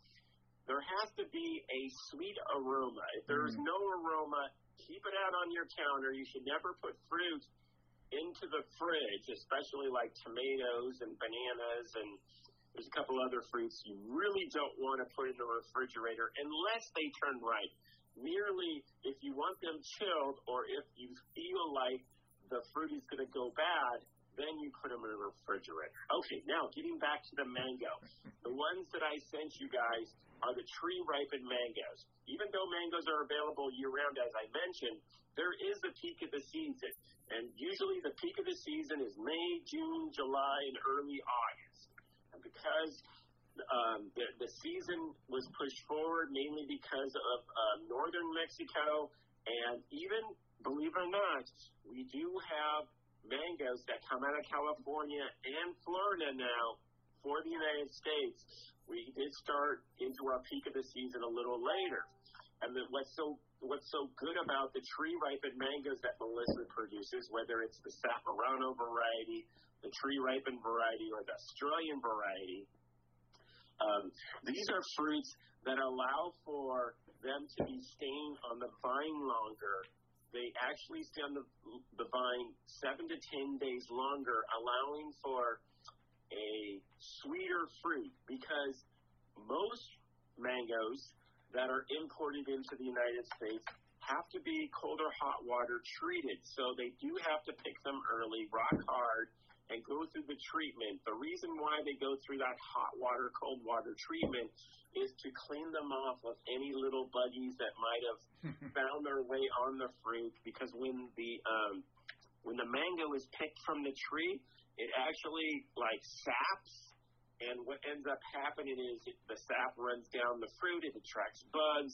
there has to be a sweet aroma. If there is mm. no aroma, keep it out on your counter. You should never put fruit into the fridge, especially like tomatoes and bananas and there's a couple other fruits you really don't want to put in the refrigerator unless they turn ripe. Merely if you want them chilled or if you feel like the fruit is going to go bad, then you put them in the refrigerator. Okay, now getting back to the mango. The ones that I sent you guys are the tree ripened mangoes. Even though mangoes are available year round, as I mentioned, there is a peak of the season. And usually the peak of the season is May, June, July, and early August. Because um, the, the season was pushed forward mainly because of uh, northern Mexico, and even, believe it or not, we do have mangoes that come out of California and Florida now for the United States. We did start into our peak of the season a little later. And the, what's so what's so good about the tree ripened mangoes that Melissa produces, whether it's the Saporano variety, the tree ripened variety, or the Australian variety, um, these are fruits that allow for them to be staying on the vine longer. They actually stay on the, the vine seven to ten days longer, allowing for a sweeter fruit because most mangoes that are imported into the United States have to be cold or hot water treated. So they do have to pick them early, rock hard, and go through the treatment. The reason why they go through that hot water, cold water treatment is to clean them off of any little buggies that might have *laughs* found their way on the fruit. Because when the um, when the mango is picked from the tree, it actually like saps, and what ends up happening is the sap runs down the fruit. It attracts bugs.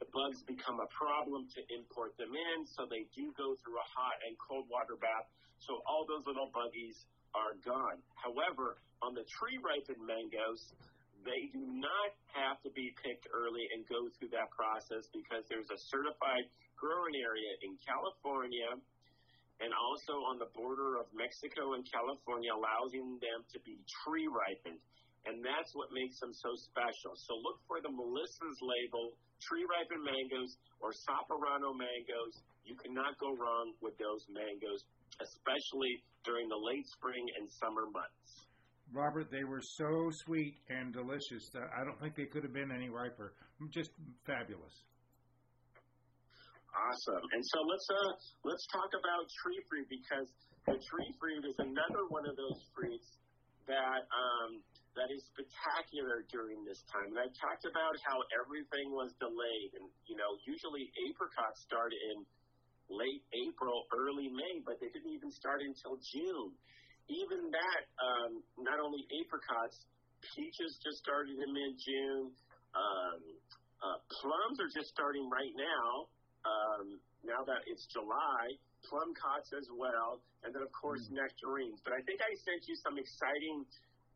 The bugs become a problem to import them in, so they do go through a hot and cold water bath. So all those little buggies are gone. However, on the tree ripened mangoes, they do not have to be picked early and go through that process because there's a certified growing area in California and also on the border of Mexico and California, allowing them to be tree ripened. And that's what makes them so special. So look for the Melissa's label, tree ripened mangoes or Saporano mangoes. You cannot go wrong with those mangoes, especially during the late spring and summer months. Robert, they were so sweet and delicious. I don't think they could have been any riper. Just fabulous. Awesome. And so let's uh let's talk about tree fruit because the tree fruit is another one of those fruits that um that is spectacular during this time. And I talked about how everything was delayed and you know, usually apricots start in late April, early May, but they didn't even start until June. Even that, um, not only apricots, peaches just started in mid June. Um, uh, plums are just starting right now um, now that it's July, plum cots as well, and then of course Mm. nectarines. But I think I sent you some exciting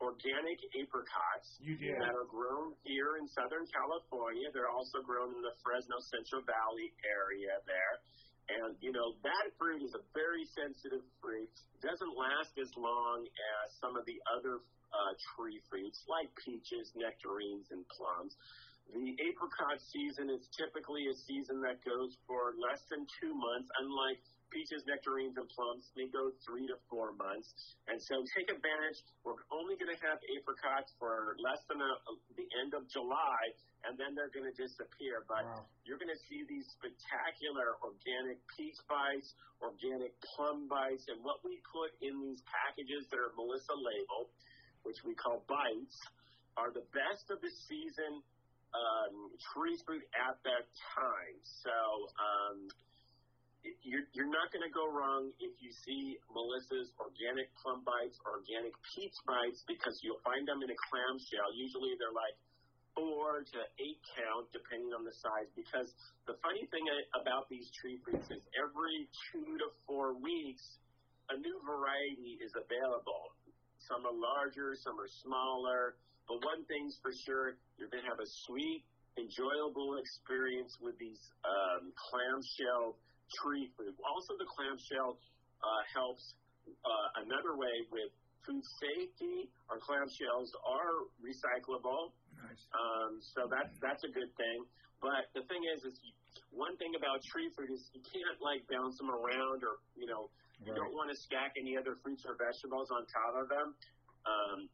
organic apricots You did. that are grown here in Southern California. They're also grown in the Fresno Central Valley area there. And you know that fruit is a very sensitive fruit. Doesn't last as long as some of the other uh, tree fruits like peaches, nectarines, and plums. The apricot season is typically a season that goes for less than two months, unlike peaches, nectarines, and plums. They go three to four months. And so take advantage. We're only going to have apricots for less than a, the end of July, and then they're going to disappear. But Wow. you're going to see these spectacular organic peach bites, organic plum bites, and what we put in these packages that are Melissa labeled, which we call bites, are the best of the season um, tree fruit at that time. So um, you're, you're not going to go wrong if you see Melissa's organic plum bites, organic peach bites, because you'll find them in a clamshell. Usually they're like four to eight count, depending on the size. Because the funny thing about these tree fruits is every two to four weeks, a new variety is available. Some are larger, some are smaller. But one thing's for sure, you're going to have a sweet, enjoyable experience with these um, clamshell tree fruit. Also, the clamshell uh, helps uh, another way with food safety. Our clamshells are recyclable, Nice. um, so that's that's a good thing. But the thing is, is you, one thing about tree fruit is you can't like bounce them around, or you know, you don't want to stack any other fruits or vegetables on top of them. Um,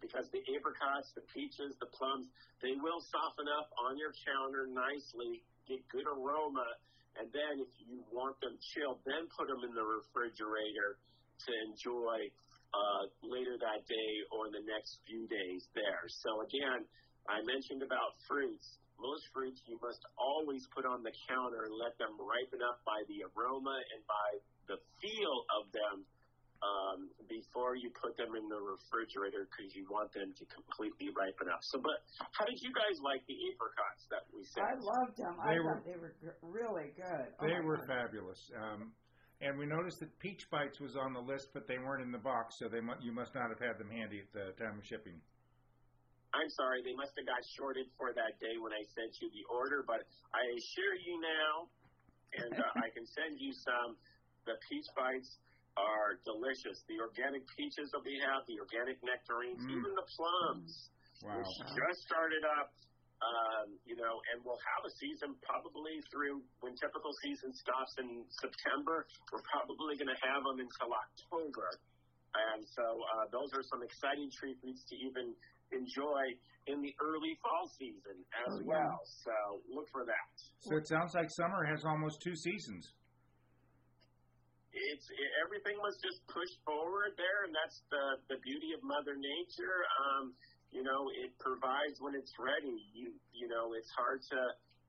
because the apricots, the peaches, the plums, they will soften up on your counter nicely, get good aroma, and then if you want them chilled, then put them in the refrigerator to enjoy uh, later that day or the next few days there. So again, I mentioned about fruits. Most fruits you must always put on the counter and let them ripen up by the aroma and by the feel of them um, before you put them in the refrigerator because you want them to completely ripen up. So, but how did you guys like the apricots that we sent? I loved them. I They were- thought they were gr- really good. Oh They my were God. fabulous. Um, and we noticed that Peach Bites was on the list, but they weren't in the box, so they mu- you must not have had them handy at the time of shipping. I'm sorry, they must have got shorted for that day when I sent you the order, but I assure you now, and uh, I can send you some. The peach bites are delicious. The organic peaches that we have, the organic nectarines, Mm. even the plums, Wow. which just started up. Um, you know, and we'll have a season probably through when typical season stops in September. We're probably going to have them until October. And so uh, those are some exciting treatments to even enjoy in the early fall season as Oh, yeah. well. So look for that. So it sounds like summer has almost two seasons. It's it, everything was just pushed forward there, and that's the the beauty of Mother Nature. Um, you know, it provides when it's ready. You you know, it's hard to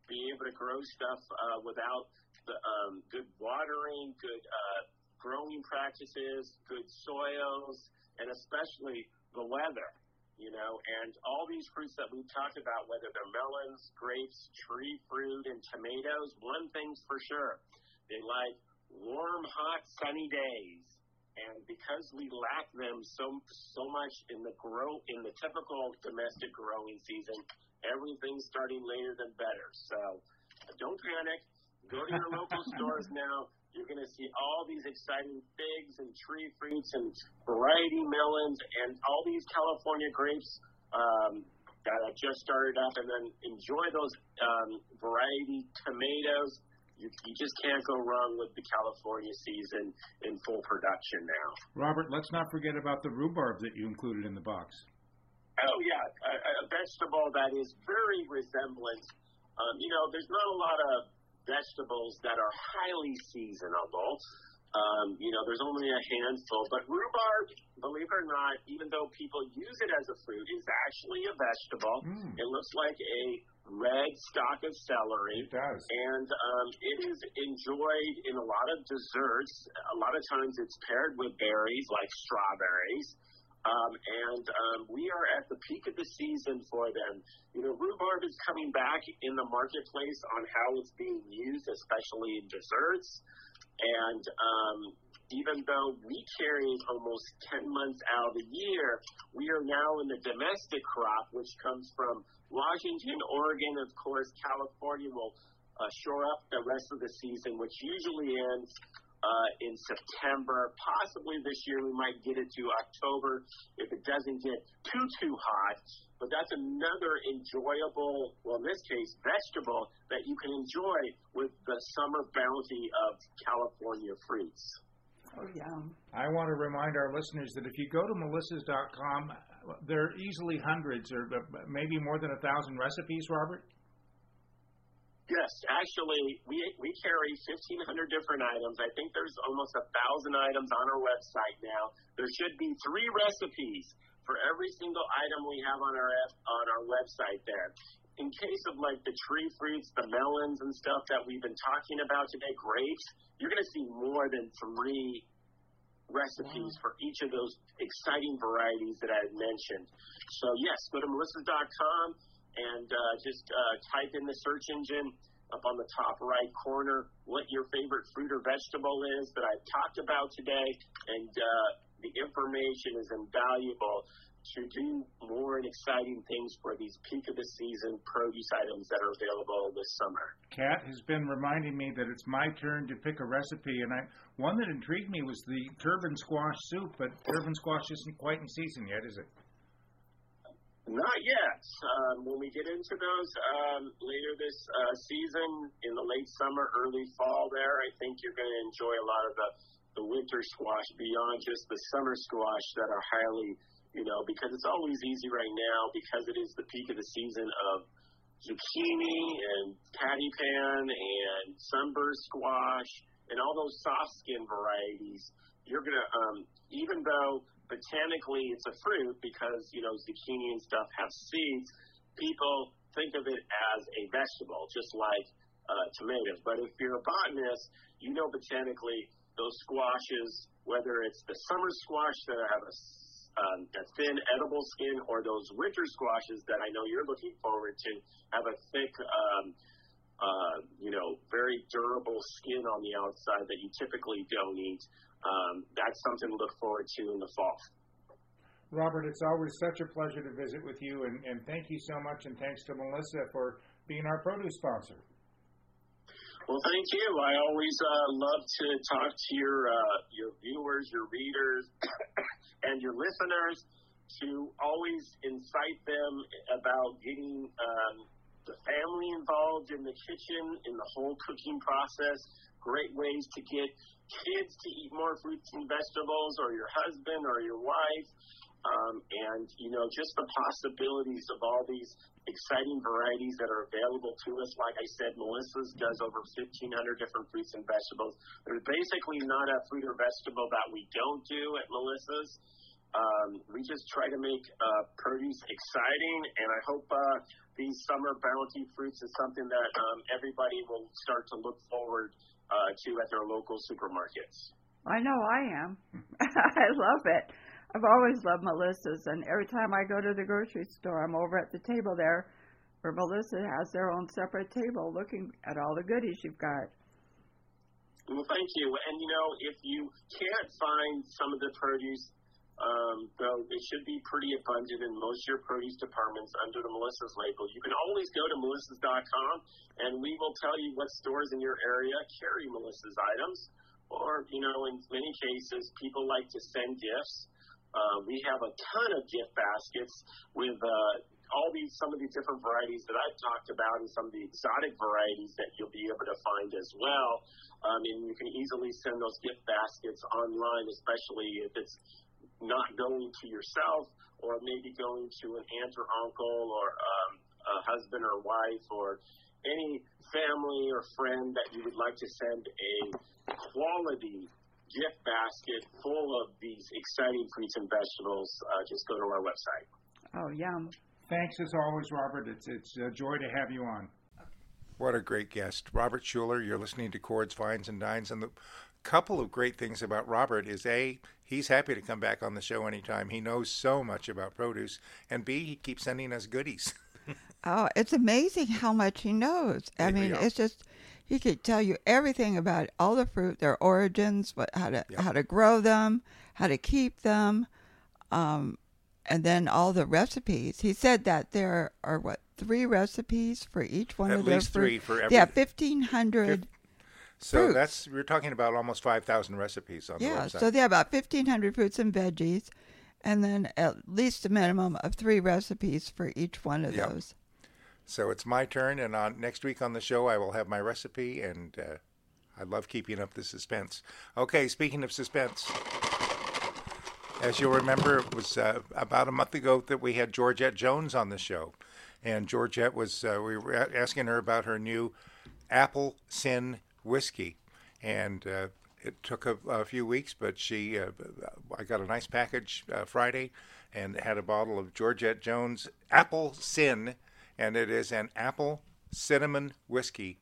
be able to grow stuff uh, without the um, good watering, good uh, growing practices, good soils, and especially the weather. You know, and all these fruits that we've talked about, whether they're melons, grapes, tree fruit, and tomatoes, one thing's for sure: they like warm, hot, sunny days. And because we lack them so so much in the grow in the typical domestic growing season, everything's starting later than better. So don't panic. Go to your local *laughs* stores now. You're going to see all these exciting figs and tree fruits and variety melons and all these California grapes um, that have just started up. And then enjoy those um, variety tomatoes. You, you just can't go wrong with the California season in full production now. Robert, let's not forget about the rhubarb that you included in the box. Oh yeah, a, a vegetable that is very resemblant. Um, you know, there's not a lot of vegetables that are highly seasonable. Um, you know, there's only a handful, but rhubarb, believe it or not, even though people use it as a fruit, is actually a vegetable. Mm. It looks like a red stalk of celery. It does. and um, it is enjoyed in a lot of desserts. A lot of times it's paired with berries like strawberries. Um, and um, we are at the peak of the season for them. You know, rhubarb is coming back in the marketplace on how it's being used, especially in desserts. And um, even though we carry it almost 10 months out of the year, we are now in the domestic crop, which comes from Washington, Oregon, of course, California will uh, shore up the rest of the season, which usually ends uh, in September. Possibly this year we might get it to October if it doesn't get too too hot. But that's another enjoyable, well, in this case, vegetable that you can enjoy with the summer bounty of California fruits. Oh, yum. I want to remind our listeners that if you go to melissas.com, there are easily hundreds or uh, maybe more than a thousand recipes, Robert. Yes, actually, we we carry 1,500 different items. I think there's almost a thousand items on our website now. There should be three recipes for every single item we have on our on our website there. In case of like the tree fruits, the melons and stuff that we've been talking about today, grapes, you're going to see more than three recipes for each of those exciting varieties that I had mentioned. So yes, go to melissas.com and uh, just uh, type in the search engine up on the top right corner what your favorite fruit or vegetable is that I've talked about today, and uh, the information is invaluable to do more and exciting things for these peak of the season produce items that are available this summer. Kat has been reminding me that it's my turn to pick a recipe, and I one that intrigued me was the turban squash soup, but turban squash isn't quite in season yet, is it? Not yet. Um, when we get into those um, later this uh, season, in the late summer, early fall, there, I think you're going to enjoy a lot of the, the winter squash beyond just the summer squash that are highly you know, because it's always easy right now because it is the peak of the season of zucchini and patty pan and sunburst squash and all those soft skin varieties. You're gonna, um, even though botanically it's a fruit because you know zucchini and stuff have seeds, people think of it as a vegetable, just like uh, tomatoes. But if you're a botanist, you know botanically those squashes, whether it's the summer squash that have a um, a thin edible skin or those winter squashes that I know you're looking forward to have a thick, um, uh, you know, very durable skin on the outside that you typically don't eat. Um, that's something to look forward to in the fall. Robert, it's always such a pleasure to visit with you, and, and thank you so much, and thanks to Melissa for being our produce sponsor. Well, thank you. I always uh, love to talk to your uh, your viewers, your readers, *coughs* and your listeners to always incite them about getting um, the family involved in the kitchen, in the whole cooking process. Great ways to get kids to eat more fruits and vegetables, or your husband or your wife. Um, and, you know, just the possibilities of all these exciting varieties that are available to us. Like I said, Melissa's does over 1,500 different fruits and vegetables. There's basically not a fruit or vegetable that we don't do at Melissa's. Um, we just try to make uh, produce exciting, and I hope uh, these summer bounty fruits is something that um, everybody will start to look forward uh, to at their local supermarkets. I know I am. *laughs* I love it. I've always loved Melissa's, and every time I go to the grocery store, I'm over at the table there where Melissa has their own separate table looking at all the goodies you've got. Well, thank you. And you know, if you can't find some of the produce, um, though it should be pretty abundant in most of your produce departments under the Melissa's label, you can always go to melissas.com and we will tell you what stores in your area carry Melissa's items. Or, you know, in many cases, people like to send gifts. Uh, we have a ton of gift baskets with uh, all these, some of these different varieties that I've talked about, and some of the exotic varieties that you'll be able to find as well. Um, and you can easily send those gift baskets online, especially if it's not going to yourself or maybe going to an aunt or uncle or um, a husband or wife or any family or friend that you would like to send a quality gift basket full of these exciting fruits and vegetables, uh, just go to our website. Oh, yum. Thanks as always, Robert. It's, it's a joy to have you on. What a great guest. Robert Schueller, you're listening to Chords, Vines, and Dines. And the couple of great things about Robert is A, he's happy to come back on the show anytime. He knows so much about produce. And B, he keeps sending us goodies. *laughs* oh, it's amazing how much he knows. I mean, it's just he could tell you everything about all the fruit, their origins, what how to how to grow them, how to keep them, um, and then all the recipes. He said that there are what three recipes for each one At of least their three fruit. for every. Yeah, fifteen hundred. So fruits. that's we're talking about almost five thousand recipes on Yeah, the website. Yeah, so they have about fifteen hundred fruits and veggies, and then at least a minimum of three recipes for each one of Yep. those. So it's my turn, and on next week on the show, I will have my recipe, and uh, I love keeping up the suspense. Okay, speaking of suspense, as you'll remember, it was uh, about a month ago that we had Georgette Jones on the show, and Georgette was uh, we were asking her about her new Apple Sin whiskey, and uh, it took a, a few weeks, but she uh, I got a nice package uh, Friday, and had a bottle of Georgette Jones Apple Sin and it is an apple cinnamon whiskey,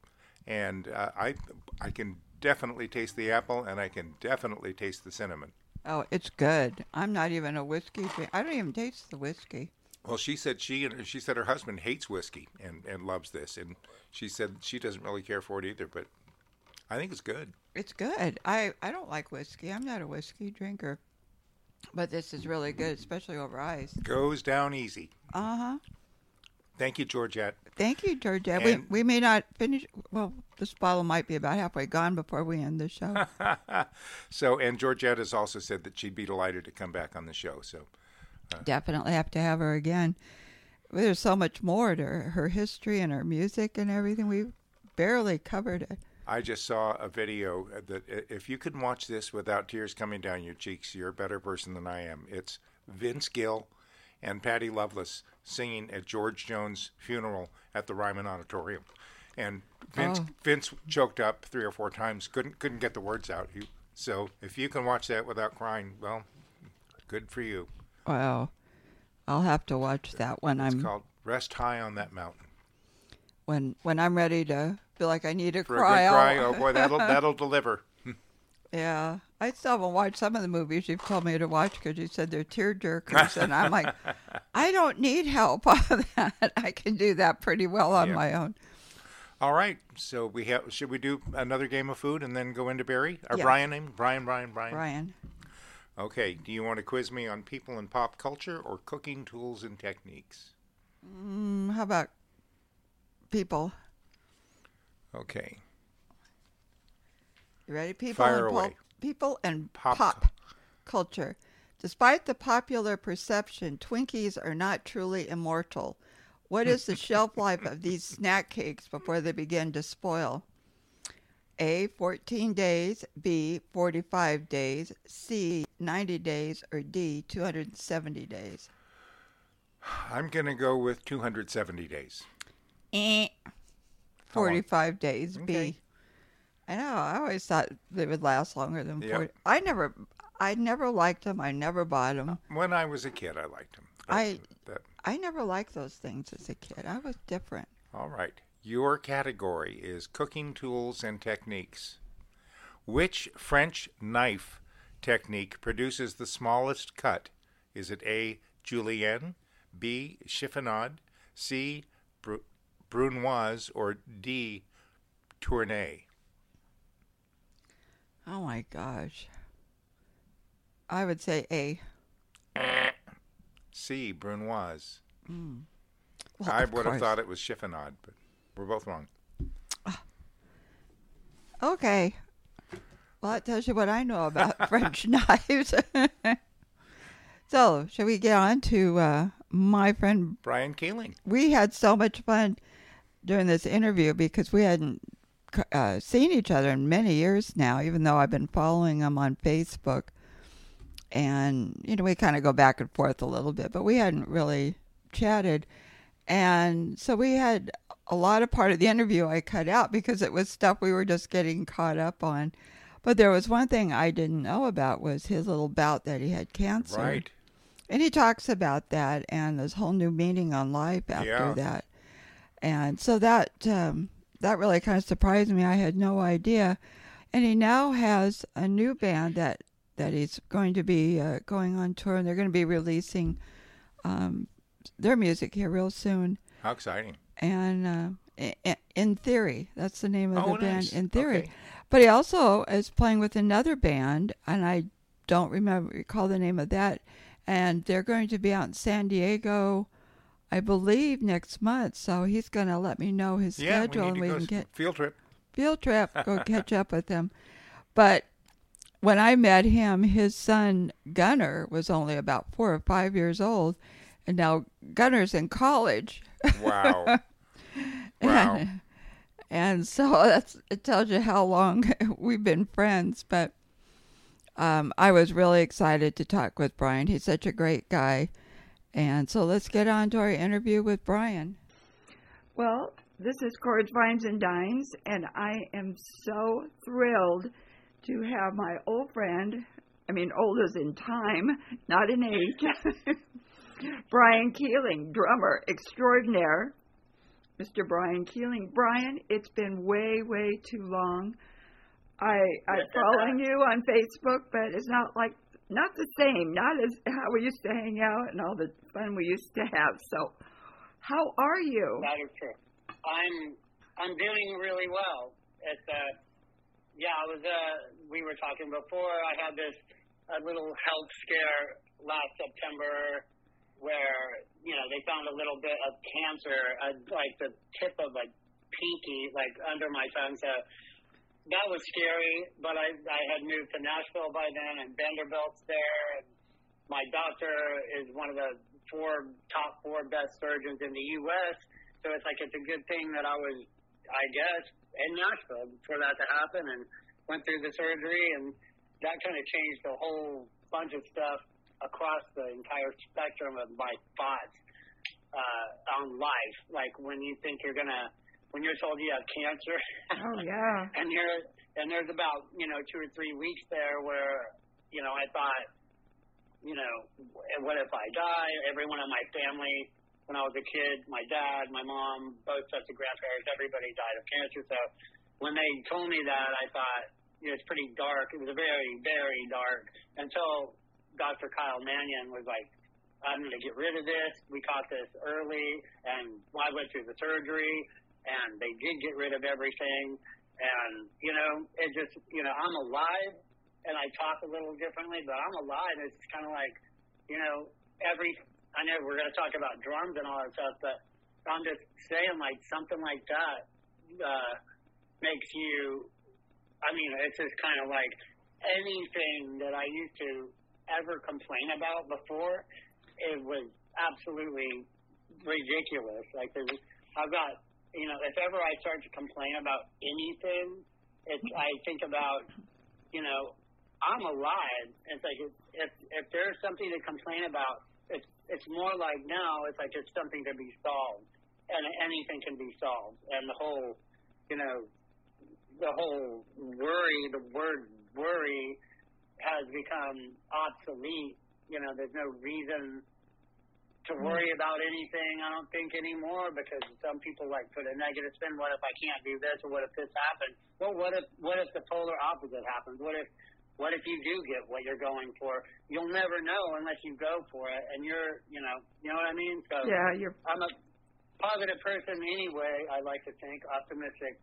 and uh, I I can definitely taste the apple, and I can definitely taste the cinnamon. Oh, it's good. I'm not even a whiskey drink. I don't even taste the whiskey. Well, she said she and she said her husband hates whiskey and and loves this, and she said she doesn't really care for it either, but I think it's good. It's good. I I don't like whiskey. I'm not a whiskey drinker, but this is really good, especially over ice. Goes down easy. Uh huh. Thank you, Georgette. Thank you, Georgette. We And- we may not finish. Well, this bottle might be about halfway gone before we end the show. *laughs* so, and Georgette has also said that she'd be delighted to come back on the show. So, uh. Definitely have to have her again. There's so much more to her, her history and her music and everything. we've barely covered it. I just saw a video uh, that uh, if you can watch this without tears coming down your cheeks, you're a better person than I am. It's Vince Gill, and Patty Loveless singing at George Jones' funeral at the Ryman Auditorium. And Vince, Oh. Vince choked up three or four times, couldn't couldn't get the words out. He, so if you can watch that without crying, well, good for you. Wow. I'll have to watch that when It's I'm called Rest High on That Mountain. when when I'm ready to feel like I need to For cry. a good cry, oh boy, that'll *laughs* that'll deliver. *laughs* Yeah, I still haven't watched some of the movies you've told me to watch because you said they're tear jerkers, and I'm like, *laughs* I don't need help *laughs* on that. I can do that pretty well on Yeah. my own. All right, so we have. Should we do another game of food and then go into Barry? Our Yeah. Bryan name? Bryan, Bryan, Bryan. Bryan, Okay. Do you want to quiz me on people and pop culture or cooking tools and techniques? mm, how about people? Okay. You ready? People Fire away. People and Pop pop, culture. Despite the popular perception, Twinkies are not truly immortal. What is the *laughs* shelf life of these snack cakes before they begin to spoil? A. 14 days, B. 45 days, C. 90 days, or D. 270 days. I'm going to go with 270 days. Eh. 45 days, Okay. B. I know. I always thought they would last longer than Yep. 40. I never, I never liked them. I never bought them. Uh, when I was a kid, I liked them. I- That, I never liked those things as a kid. I was different. all right. Your category is cooking tools and techniques. Which French knife technique produces the smallest cut? Is it A. Julienne, B. Chiffonade, C. Bru- Brunoise, or D. Tourné? Oh my gosh. I would say A. C. Brunoise. Well, I would have thought it was chiffonade, but we're both wrong. Okay. Well, that tells you what I know about *laughs* French knives. *laughs* so, shall we get on to uh, my friend Bryan Keeling. we had so much fun during this interview because we hadn't uh, seen each other in many years now, even though I've been following him on Facebook. And, you know, we kind of go back and forth a little bit, but we hadn't really chatted. And so we had a lot of part of the interview I cut out because it was stuff we were just getting caught up on. But there was one thing I didn't know about was his little bout that he had cancer. Right. And he talks about that and this whole new meaning on life after Yeah. that. And so that um, that really kind of surprised me. I had no idea. And he now has a new band that that he's going to be uh, going on tour, and they're going to be releasing um, their music here real soon. How exciting. And uh, in theory, that's the name of Oh, the band. In theory, Okay. but he also is playing with another band, and I don't remember recall the name of that. And they're going to be out in San Diego, I believe, next month. So he's going to let me know his Yeah, we schedule, need and we can get field trip. field trip, go *laughs* catch up with him. But when I met him, his son Gunner was only about four or five years old, and now Gunner's in college. Wow. *laughs* wow. And, *laughs* and so that's it tells you how long we've been friends. But um, I was really excited to talk with Bryan. He's such a great guy. And so let's get on to our interview with Bryan. Well, this is Chords, Vines, and Dines, and I am so thrilled to have my old friend, I mean, old as in time, not in age, *laughs* Bryan Keeling, drummer extraordinaire. Mr. Bryan Keeling. Brian, it's been way, way too long. I I'm *laughs* following you on Facebook, but it's not like not the same. Not as how we used to hang out and all the fun we used to have. So, how are you? That is true. I'm I'm doing really well. It's uh yeah, I was uh we were talking before. I had this a little health scare last September where you know they found a little bit of cancer, uh, like the tip of a pinky, like under my tongue. So that was scary. But I I had moved to Nashville by then, and Vanderbilt's there. And my doctor is one of the four top four best surgeons in the U.S. So it's like it's a good thing that I was, I guess, in Nashville for that to happen, and went through the surgery, and that kind of changed a whole bunch of stuff across the entire spectrum of my thoughts uh, on life. Like when you think you're gonna, when you're told you have cancer, Oh yeah. *laughs* and you're and there's about you know two or three weeks there where you know I thought, you know, what if I die? Everyone in my family, when I was a kid, my dad, my mom, both sets of grandparents, everybody died of cancer. So when they told me that, I thought you know, it's pretty dark. It was very very dark until Dr. Kyle Mannion was like. I'm going to get rid of this. We caught this early, and I went through the surgery, and they did get rid of everything. And you know, it just you know, I'm alive, and I talk a little differently, but I'm alive. It's kind of like, you know, every. I know we're going to talk about drums and all that stuff, but I'm just saying, like something like that uh, makes you. I mean, it's just kind of like anything that I used to ever complain about before. It was absolutely ridiculous. Like I've got, you know, if ever I start to complain about anything, it's I think about, you know, I'm alive. It's like if if, if there's something to complain about, it's it's more like now it's like it's something to be solved, and anything can be solved, and the whole, you know, the whole worry, the word worry, has become obsolete. You know, there's no reason to worry about anything, I don't think anymore, because some people like put a negative spin. What if I can't do this, or what if this happens? Well, what if what if the polar opposite happens? What if what if you do get what you're going for? You'll never know unless you go for it, and you're you know you know what I mean. So Yeah, you're I'm a positive person anyway. I like to think optimistic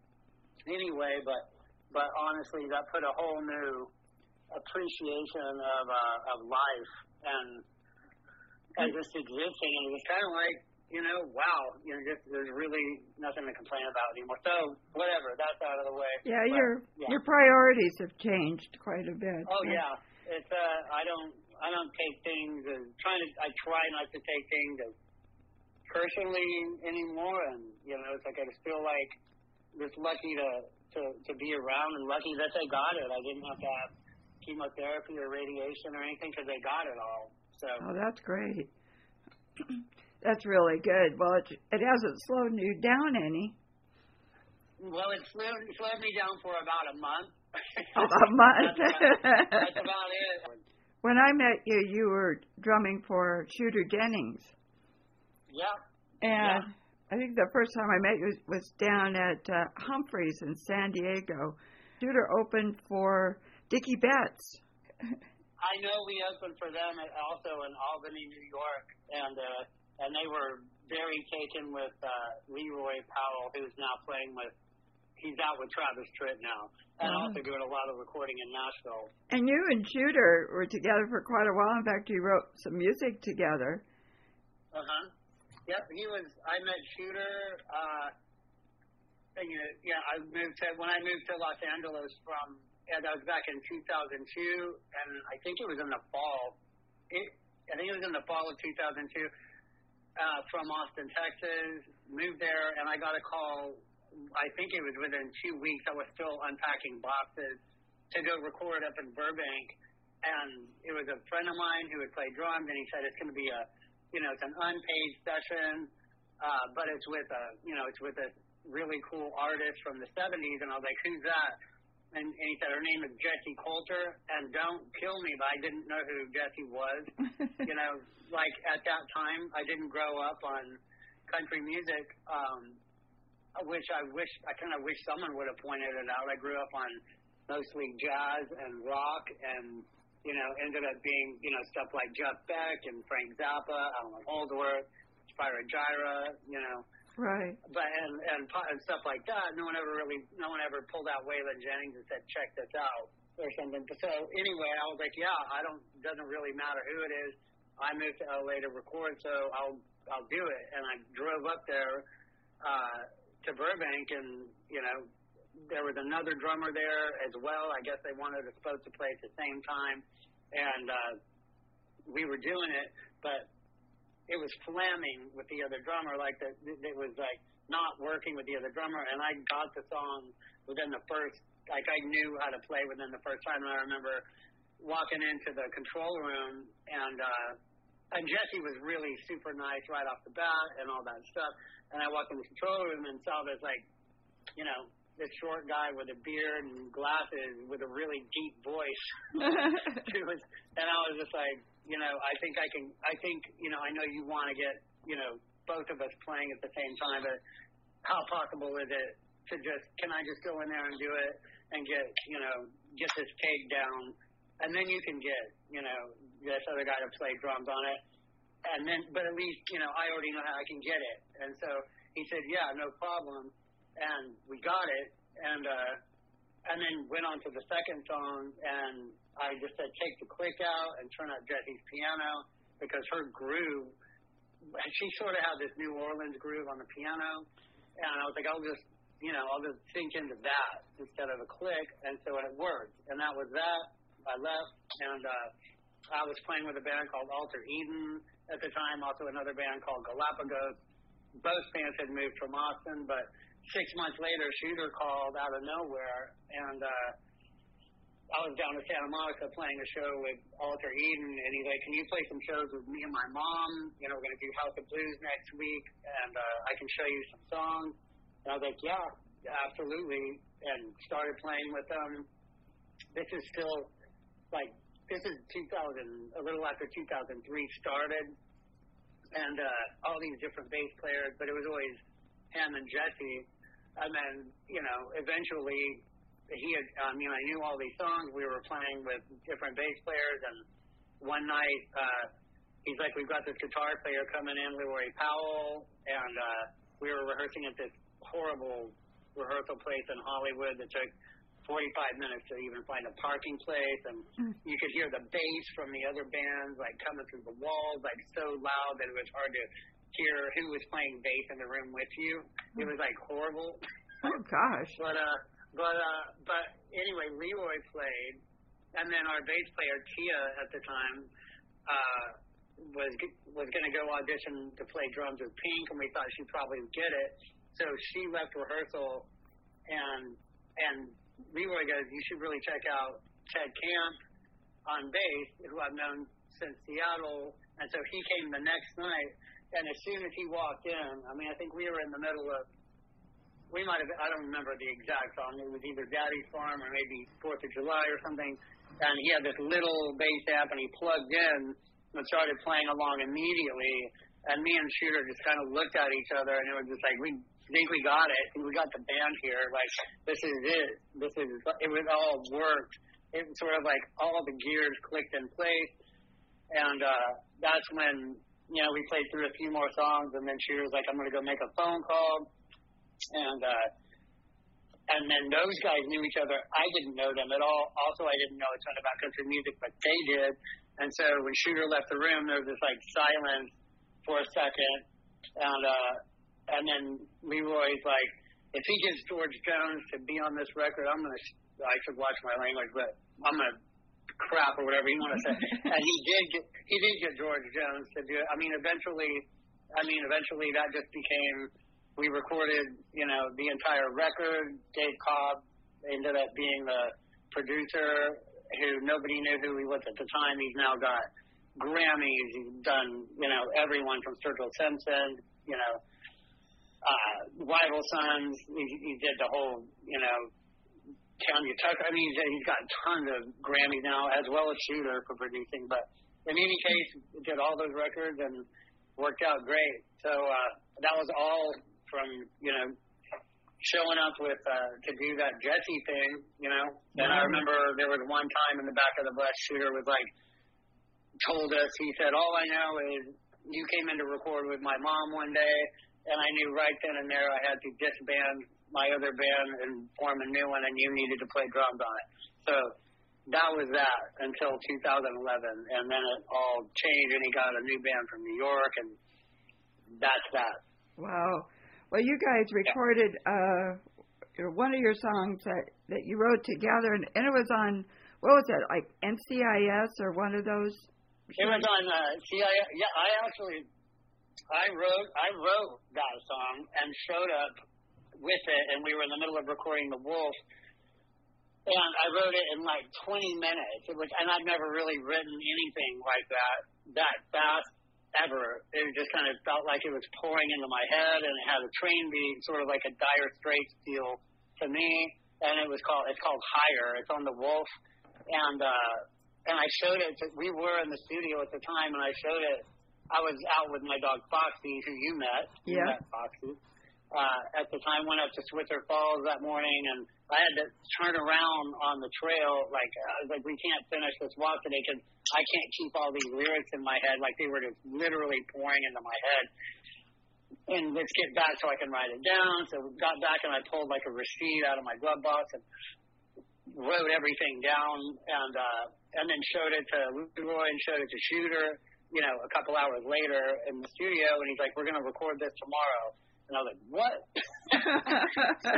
anyway, but but honestly, that put a whole new appreciation of uh, of life and and just existing, and it was kind of like you know, wow, you know, just there's really nothing to complain about anymore. So whatever, that's out of the way. yeah, But, your yeah. your priorities have changed quite a bit. Oh yeah, it's uh, I don't I don't take things as trying to I try not to take things as personally anymore, and you know it's like I just feel like just lucky to to to be around and lucky that they got it. I didn't have to have chemotherapy or radiation or anything because they got it all. So Oh, that's great. *clears throat* that's really good. Well, it it hasn't slowed you down any. well, it slowed slowed me down for about a month. *laughs* A month. that's, about, that's about it. When I met you, you were drumming for Shooter Jennings, Yeah. and I think the first time I met you was down at uh, Humphreys in San Diego. Shooter opened for Dickey Betts. *laughs* I know we opened for them at- also in Albany, New York, and uh, and they were very taken with uh, Leroy Powell, who's now playing with. He's out with Travis Tritt now, and Oh. also doing a lot of recording in Nashville. And you and Shooter were together for quite a while. In fact, you wrote some music together. Uh huh. Yep, he was. I met Shooter. Uh, and, you know, yeah, I moved to when I moved to Los Angeles from. Yeah, that was back in 2002, and I think it was in the fall. It, I think it was in the fall of 2002. Uh, from Austin, Texas, moved there, and I got a call. I think it was within two weeks. I was still unpacking boxes to go record up in Burbank, and it was a friend of mine who would play drums, and he said it's going to be a you know, it's an unpaid session, uh, but it's with a, you know, it's with a really cool artist from the 70s. And I was like, who's that? And, and he said, her name is Jessi Colter. And don't kill me, but I didn't know who Jessi was. *laughs* you know, like at that time, I didn't grow up on country music, um, which I wish, I kind of wish someone would have pointed it out. I grew up on mostly jazz and rock and you know, ended up being, you know, stuff like Jeff Beck and Frank Zappa, Allan Holdsworth, Spyro Gyra, you know, Right. but and, and and stuff like that. No one ever really, no one ever pulled out Waylon Jennings and said, check this out or something. So anyway, I was like, yeah, I don't, doesn't really matter who it is. I moved to LA to record, so I'll, I'll do it. And I drove up there, uh, to Burbank and, you know, there was another drummer there as well. I guess they wanted us both to play at the same time, and uh, we were doing it, but it was flamming with the other drummer. Like the, it was like not working with the other drummer, and I got the song within the first. Like I knew how to play within the first time, and I remember walking into the control room, and uh, and Jessi was really super nice right off the bat and all that stuff. And I walked in the control room and saw this like, you know, this short guy with a beard and glasses with a really deep voice. *laughs* *laughs* and I was just like, you know, I think I can. I think you know, I know you want to get you know both of us playing at the same time, but how possible is it to just can I just go in there and do it and get you know get this take down, and then you can get you know this other guy to play drums on it, and then but at least you know I already know how I can get it, and so he said yeah no problem, and we got it, and uh, and then went on to the second song, and I just said take the click out and turn up Jessi's piano because her groove she sort of had this New Orleans groove on the piano, and I was like, I'll just, you know, I'll just sink into that instead of a click, and so it worked, and that was that. I left, and uh, I was playing with a band called Alter Eden at the time, also another band called Galapagos. Both bands had moved from Austin, but six months later, Shooter called out of nowhere, and uh, I was down in Santa Monica playing a show with Alter Eden, and he's like, "Can you play some shows with me and my mom? You know, we're gonna do House of Blues next week, and uh, I can show you some songs." And I was like, "Yeah, absolutely," and started playing with them. This is still like this is 2000, a little after 2003 started, and uh, all these different bass players, but it was always him and Jessi. And then, you know, eventually he had, I mean, I knew all these songs. We were playing with different bass players, and one night uh, he's like, "We've got this guitar player coming in, Leroy Powell," and uh, we were rehearsing at this horrible rehearsal place in Hollywood that took 45 minutes to even find a parking place, and you could hear the bass from the other bands like coming through the walls, like so loud that it was hard to hear who was playing bass in the room with you. It was like horrible. Oh gosh. *laughs* But uh, but uh, but anyway, Leroy played, and then our bass player Tia at the time uh, was was going to go audition to play drums with Pink, and we thought she'd probably get it. So she left rehearsal, and and Leroy goes, "You should really check out Ted Kamp on bass, who I've known since Seattle." And so he came the next night, and as soon as he walked in, I mean, I think we were in the middle of we might have, I don't remember the exact song. It was either Daddy's Farm or maybe Fourth of July or something. And he had this little bass amp and he plugged in and started playing along immediately. And me and Shooter just kind of looked at each other and it was just like, we think we got it. We got the band here. Like, this is it. This is, it was all worked. It was sort of like all the gears clicked in place. And, uh, that's when, you know, we played through a few more songs and then Shooter was like, I'm going to go make a phone call and uh, and then those guys knew each other. I didn't know them at all. Also, I didn't know a ton about country music, but they did. And so when Shooter left the room, there was this like silence for a second, and uh, and then Leroy's like, if he gets George Jones to be on this record, I'm gonna. I should watch my language, but I'm gonna crap or whatever you want to say. *laughs* and he did get he did get George Jones to do it. I mean, eventually, I mean, eventually that just became we recorded, you know, the entire record. Dave Cobb ended up being the producer, who nobody knew who he was at the time. He's now got Grammys. He's done, you know, everyone from Sturgill Simpson, you know, uh, Rival Sons. He, he did the whole, you know, Tanya Tucker. I mean, he's, he's got tons of Grammys now, as well as Shooter for producing. But in any case, did all those records and worked out great. So uh, that was all from you know showing up with uh, to do that Jessi thing, you know. And I remember there was one time in the back of the bus, shooter was like told us. He said, "All I know is you came in to record with my mom one day, and I knew right then and there I had to disband my other band and form a new one, and you needed to play drums on it." So that was that until 2011, and then it all changed, and he got a new band from New York, and that's that. Wow. Well, you guys recorded uh, one of your songs that, that you wrote together, and, and it was on what was it like NCIS or one of those? It was on uh, CIS. Yeah, I actually I wrote I wrote that song and showed up with it, and we were in the middle of recording The Wolf. and I wrote it in like 20 minutes. It was, and I've never really written anything like that that fast ever. It just kind of felt like it was pouring into my head, and it had a train beat, sort of like a Dire Straits feel to me. And it was called it's called Higher. It's on the Wolf, and uh, and I showed it. To, we were in the studio at the time, and I showed it. I was out with my dog Foxy, who you met. You Yeah. met Foxy. Uh, at the time, went up to Switzer Falls that morning, and I had to turn around on the trail. Like I was like, we can't finish this walk today because I can't keep all these lyrics in my head. Like they were just literally pouring into my head. And let's get back so I can write it down. So we got back and I pulled like a receipt out of my glove box and wrote everything down and uh and then showed it to Leroy and showed it to Shooter, you know, a couple hours later in the studio and he's like, We're gonna record this tomorrow and I was like, What? *laughs* so,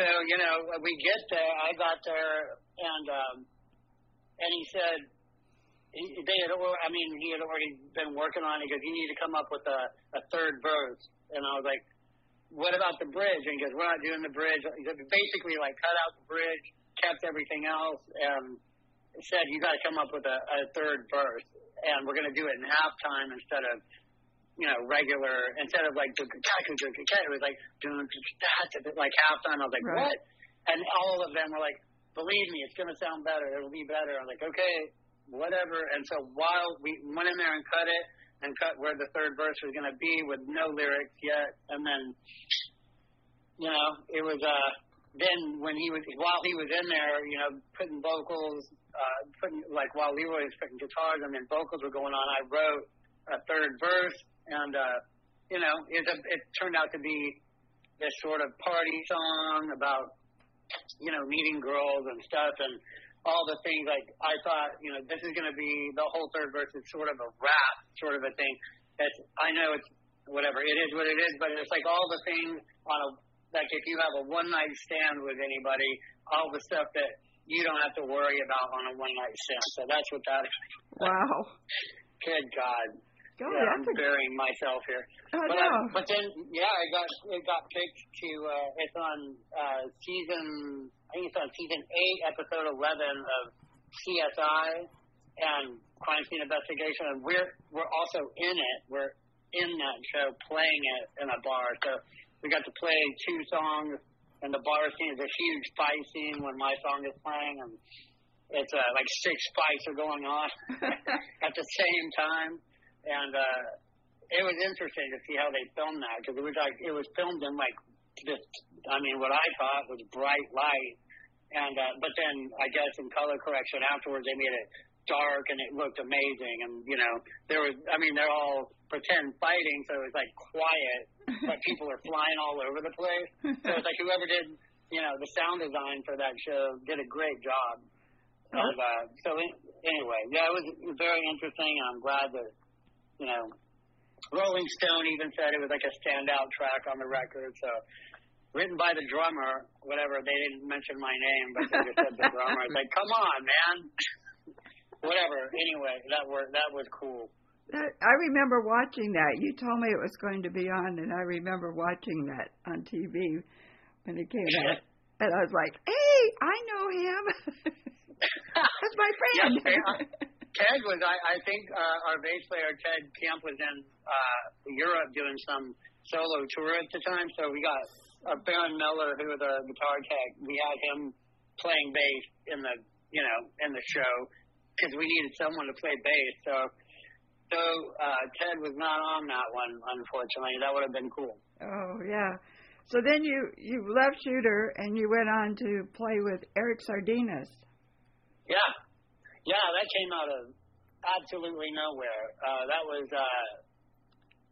so, you know, we get there, I got there and um and he said he, they had al- I mean, he had already been working on it because you need to come up with a, a third verse and I was like, What about the bridge? And he goes, We're not doing the bridge he said, basically like cut out the bridge, kept everything else and said you got to come up with a, a third verse, and we're going to do it in halftime instead of you know regular instead of like it was like doing like halftime. I was like Right. what? And all of them were like, believe me, it's going to sound better. It'll be better. I was like, okay, whatever. And so while we went in there and cut it and cut where the third verse was going to be with no lyrics yet, and then you know it was uh then when he was while he was in there, you know, putting vocals, uh, putting like while Leroy was putting guitars and then vocals were going on, I wrote a third verse, and uh, you know, it it turned out to be this sort of party song about you know meeting girls and stuff and all the things like I thought, you know, this is going to be the whole third verse is sort of a rap sort of a thing. It's, I know it's whatever it is what it is, but it's like all the things on a like if you have a one night stand with anybody, all the stuff that you don't have to worry about on a one night stand. So that's what that is. Wow. Good God. God, yeah, I'm burying myself here. I But, know. uh, but then, yeah, it got it got picked to. Uh, it's on uh, season. I think it's on season eight, episode eleven of CSI and Crime Scene Investigation, and we're we're also in it. We're in that show, playing it in a bar. So we got to play two songs, and the bar scene is a huge fight scene when my song is playing, and it's uh, like six fights are going on *laughs* at the same time, and uh, it was interesting to see how they filmed that because it was like it was filmed in like just I mean what I thought was bright light, and uh, but then I guess in color correction afterwards they made it dark and it looked amazing. And you know there was I mean they're all pretend fighting so it was like quiet but *laughs* people are flying all over the place. So it's like whoever did you know the sound design for that show did a great job and, uh, so in, anyway yeah it was very interesting and I'm glad that you know Rolling Stone even said it was like a standout track on the record. So written by the drummer, whatever. They didn't mention my name, but they just said the drummer. It's like, come on, man. *laughs* whatever. Anyway, that were that was cool. that, I remember watching that. You told me it was going to be on, and I remember watching that on TV when it came out. *laughs* And I was like, "Hey, I know him. *laughs* That's my friend." Yeah, Ted was, I, I think, uh, our bass player Ted Kamp was in uh, Europe doing some solo tour at the time. So we got uh, Baron Miller, who was a guitar tech. We had him playing bass in the, you know, in the show because we needed someone to play bass. So, so uh, Ted was not on that one, unfortunately. That would have been cool. Oh yeah. So then you you left Shooter and you went on to play with Eric Sardinas. Yeah, yeah, that came out of absolutely nowhere. Uh, that was, uh,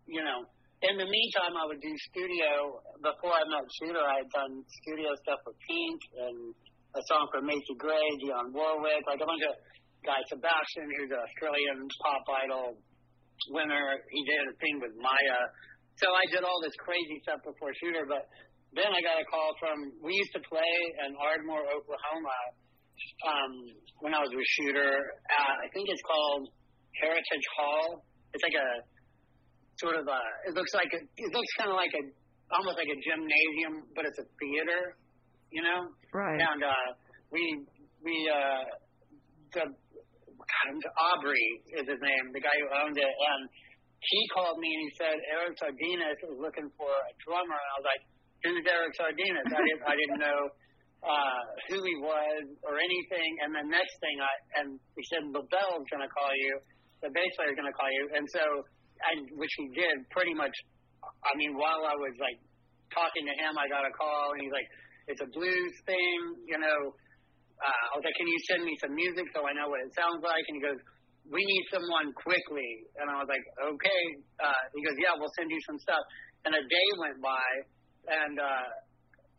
you know, in the meantime, I would do studio. Before I met Shooter, I had done studio stuff with Pink and a song for Macy Gray, Dionne Warwick, like a bunch of guys. Sebastian, who's an Australian pop idol winner, he did a thing with Maya. So I did all this crazy stuff before Shooter, but then I got a call from. We used to play in Ardmore, Oklahoma, um, when I was a Shooter. Uh, I think it's called Heritage Hall. It's like a sort of a. It looks like a. It looks kind of like a almost like a gymnasium, but it's a theater. You know. Right. And uh, we we uh, the God, Aubrey is his name, the guy who owned it, and he called me and he said Eric Sardinas is looking for a drummer, and I was like, who's Eric Sardinas? I didn't I didn't know uh, who he was or anything. And the next thing I and he said LaBelle's going to call you, the bass player's going to call you, and so and which he did pretty much. I mean, while I was like talking to him, I got a call and he's like, it's a blues thing, you know. Uh, I was like, can you send me some music so I know what it sounds like? And he goes, we need someone quickly. And I was like, okay. Uh, he goes, yeah, we'll send you some stuff. And a day went by, and uh,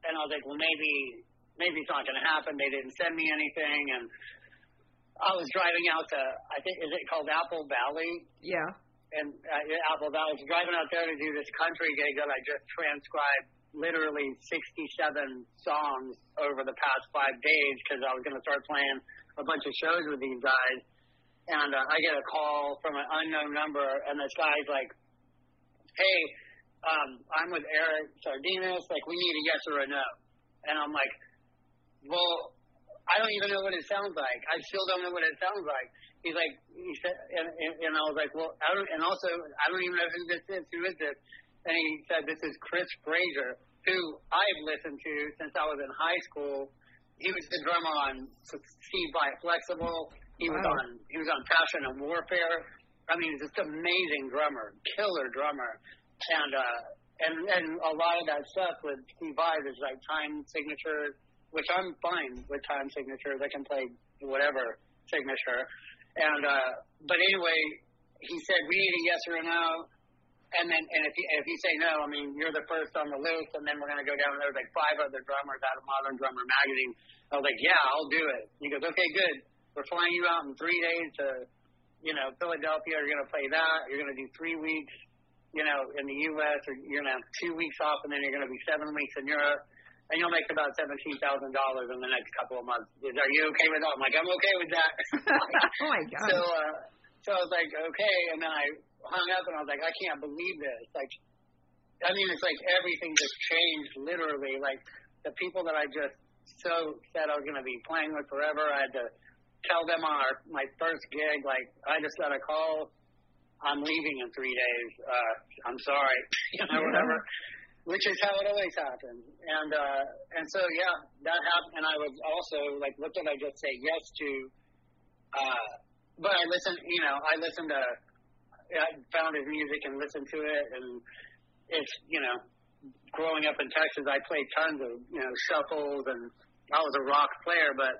and I was like, well, maybe maybe it's not going to happen. They didn't send me anything, and I was driving out to I think is it called Apple Valley? Yeah. And uh, Apple Valley. I was driving out there to do this country gig that I just transcribed literally 67 songs over the past five days because I was going to start playing a bunch of shows with these guys. And uh, I get a call from an unknown number, and this guy's like, "Hey, um, I'm with Eric Sardinas. Like, we need a yes or a no." And I'm like, "Well, I don't even know what it sounds like. I still don't know what it sounds like." He's like, he said, and, and, and I was like, "Well, I don't." And also, I don't even know who this is. Who is this? And he said, "This is Chris Frazier, who I've listened to since I was in high school. He was the drummer on Steve Vai Flex-Able. He was Wow. on he was on Passion and Warfare. I mean, he's just amazing drummer, killer drummer, and uh, and and a lot of that stuff with Steve Vai is like time signatures, which I'm fine with time signatures. I can play whatever signature, and uh, but anyway, he said we need a yes or a no. And then, and if you, if you say no, I mean, you're the first on the list, and then we're to go down. There's like five other drummers out of Modern Drummer magazine. I was like, yeah, I'll do it. He goes, okay, good. We're flying you out in three days to, you know, Philadelphia. You're to play that. You're to do three weeks, you know, in the U.S. Or to have two weeks off, and then you're going to be seven weeks in Europe, and you'll make about seventeen thousand dollars in the next couple of months. Is, are you okay with that? I'm like, I'm okay with that. *laughs* oh my *laughs* god. So, uh, so I was like, okay, and then I hung up and I was like, I can't believe this. Like, I mean, it's like everything just changed literally. Like the people that I just so said I was going to be playing with forever, I had to tell them on our my first gig, like I just got a call. I'm leaving in three days. Uh, I'm sorry, *laughs* you know, Yeah. whatever. Which is how it always happens. And uh, and so yeah, that happened. And I was also like, what did I just say yes to? Uh, but I listened, you know, I listened to, I found his music and listened to it, and it's, you know, growing up in Texas, I played tons of, you know, shuffles, and I was a rock player, but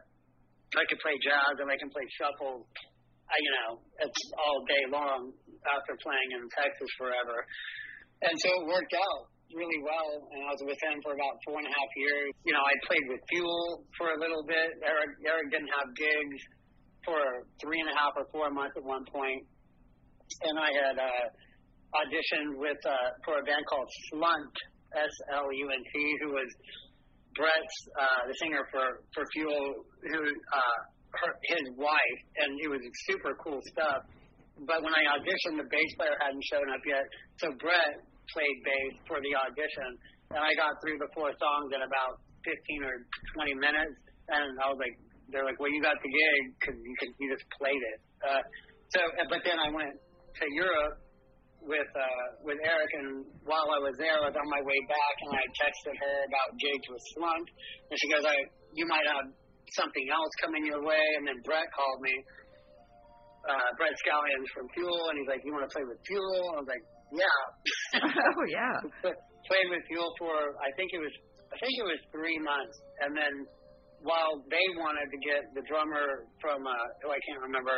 I could play jazz and I can play shuffle, I, you know, it's all day long after playing in Texas forever. And so it worked out really well, and I was with him for about four and a half years. You know, I played with Fuel for a little bit. Eric, Eric didn't have gigs for three and a half or four months at one point. and I had uh, auditioned with uh, for a band called Slunt, S L U N T, who was Brett's uh, the singer for for Fuel, who uh, her, his wife, and it was super cool stuff. But when I auditioned, the bass player hadn't shown up yet, so Brett played bass for the audition, and I got through the four songs in about 15 or 20 minutes, and I was like, they're like, well, you got the gig because you you just played it. Uh, so, but then I went to Europe with uh, with Eric, and while I was there, I was on my way back, and I texted her about gigs with Slunt, and she goes, "I you might have something else coming your way." And then Brett called me, uh, Brett Scallions from Fuel, and he's like, "You want to play with Fuel?" I was like, "Yeah." *laughs* *laughs* oh yeah. Played with Fuel for I think it was I think it was three months, and then while they wanted to get the drummer from uh, who I can't remember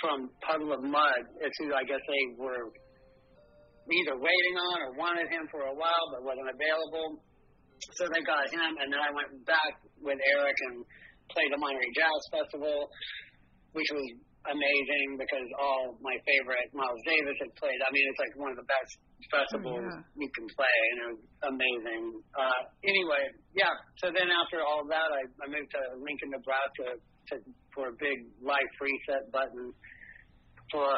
from Puddle of Mudd, it's who I guess they were either waiting on or wanted him for a while but wasn't available. So they got him, and then I went back with Eric and played the Monterey Jazz Festival, which was amazing because all my favorite Miles Davis had played. I mean, it's like one of the best festivals yeah. you can play, and it was amazing. Uh, anyway, yeah. So then after all that, I, I moved to Lincoln, Nebraska, to, for a big life reset button for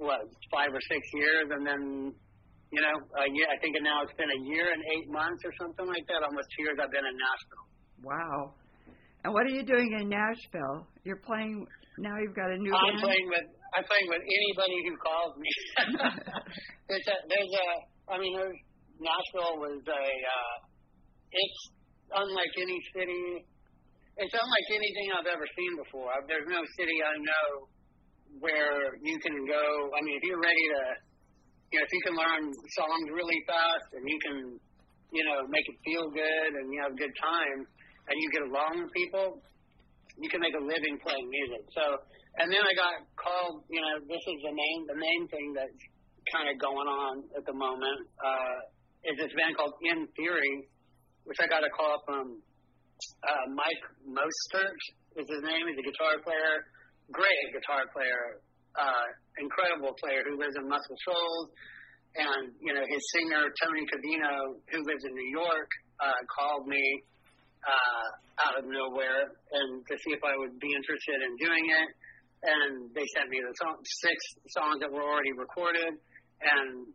what five or six years, and then you know, a year, I think now it's been a year and eight months or something like that. Almost two years I've been in Nashville. Wow. And what are you doing in Nashville? You're playing now. You've got a new. I'm band? playing with I'm playing with anybody who calls me. *laughs* there's a there's a I mean there's Nashville was a uh, it's unlike any city. It's unlike anything I've ever seen before. I've, there's no city I know where you can go. I mean, if you're ready to, you know, if you can learn songs really fast and you can, you know, make it feel good and you have a good time and you get along with people, you can make a living playing music. So, and then I got called. You know, this is the main the main thing that's kind of going on at the moment. Uh, is this band called In Theory, which I got a call from uh, Mike Mostert is his name. He's a guitar player, great guitar player, uh, incredible player who lives in Muscle Shoals. And, you know, his singer, Tony Cavino, who lives in New York, uh, called me uh, out of nowhere and to see if I would be interested in doing it. And they sent me the song, six songs that were already recorded and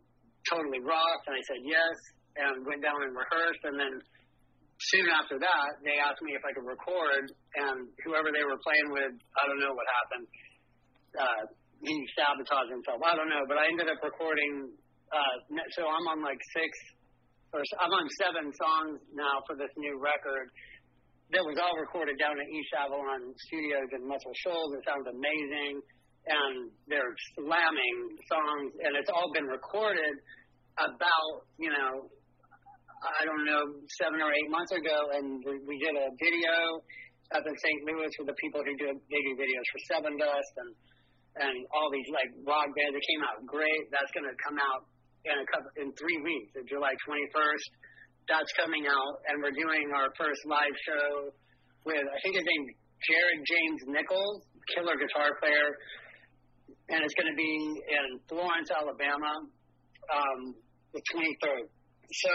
totally rocked. And I said yes and went down and rehearsed. And then soon after that, they asked me if I could record, and whoever they were playing with, I don't know what happened. Uh, he sabotaged himself. I don't know, but I ended up recording. Uh, so I'm on like six, or I'm on seven songs now for this new record. That was all recorded down at East Avalon Studios in Muscle Shoals. It sounds amazing, and they're slamming songs, and it's all been recorded about you know I don't know, seven or eight months ago, and we, did a video up in St. Louis for the people who do they do videos for Sevendust and and all these like rock bands. It came out great. That's going to come out in a couple in three weeks, on July 21st. That's coming out, and we're doing our first live show with I think his name Jared James Nichols, killer guitar player, and it's going to be in Florence, Alabama, um, the 23rd. So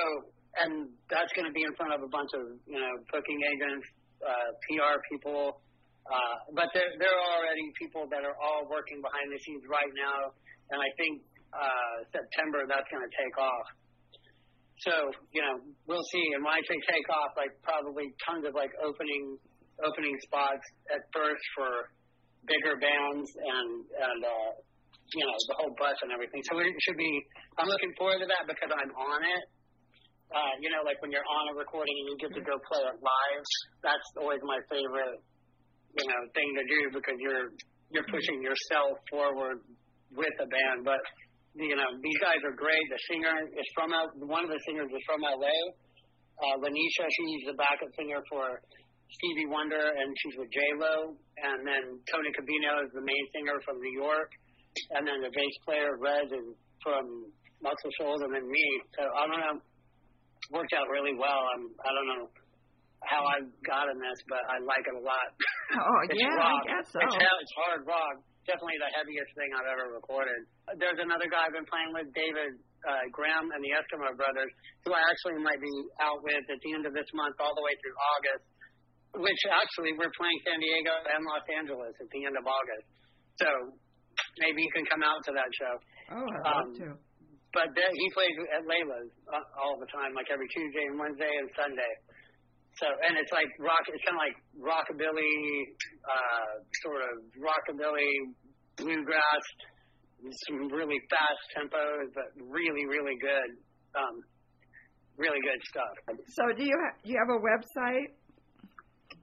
and that's going to be in front of a bunch of you know booking agents, uh, PR people, uh, but there there are already people that are all working behind the scenes right now, and I think uh, September that's going to take off. So you know we'll see, and when I say take off, like probably tons of like opening opening spots at first for bigger bands and and uh, you know the whole bus and everything. So it should be. I'm looking forward to that because I'm on it uh, you know, like when you're on a recording and you get to go play it live, that's always my favorite, you know, thing to do because you're you're pushing yourself forward with the band. But you know, these guys are great. The singer is from one of the singers is from LA. Uh, Lanisha, she's the backup singer for Stevie Wonder, and she's with J Lo. And then Tony Cabino is the main singer from New York, and then the bass player Rez is from Muscle Shoals, and then me. So I don't know worked out really well. I'm, I don't know how I got in this, but I like it a lot. Oh *laughs* it's yeah, rock. I guess so. It's, it's hard rock. Definitely the heaviest thing I've ever recorded. There's another guy I've been playing with, David uh, Graham and the Eskimo Brothers, who I actually might be out with at the end of this month, all the way through August. Which actually we're playing San Diego and Los Angeles at the end of August. So maybe you can come out to that show. Oh, I'd Um, love to. But he plays at Layla's uh, all the time, like every Tuesday and Wednesday and Sunday. So, and it's like rock. It's kind of like rockabilly, uh, sort of rockabilly, bluegrass, some really fast tempos, but really, really good, um, really good stuff. So do you ha- do you have a website?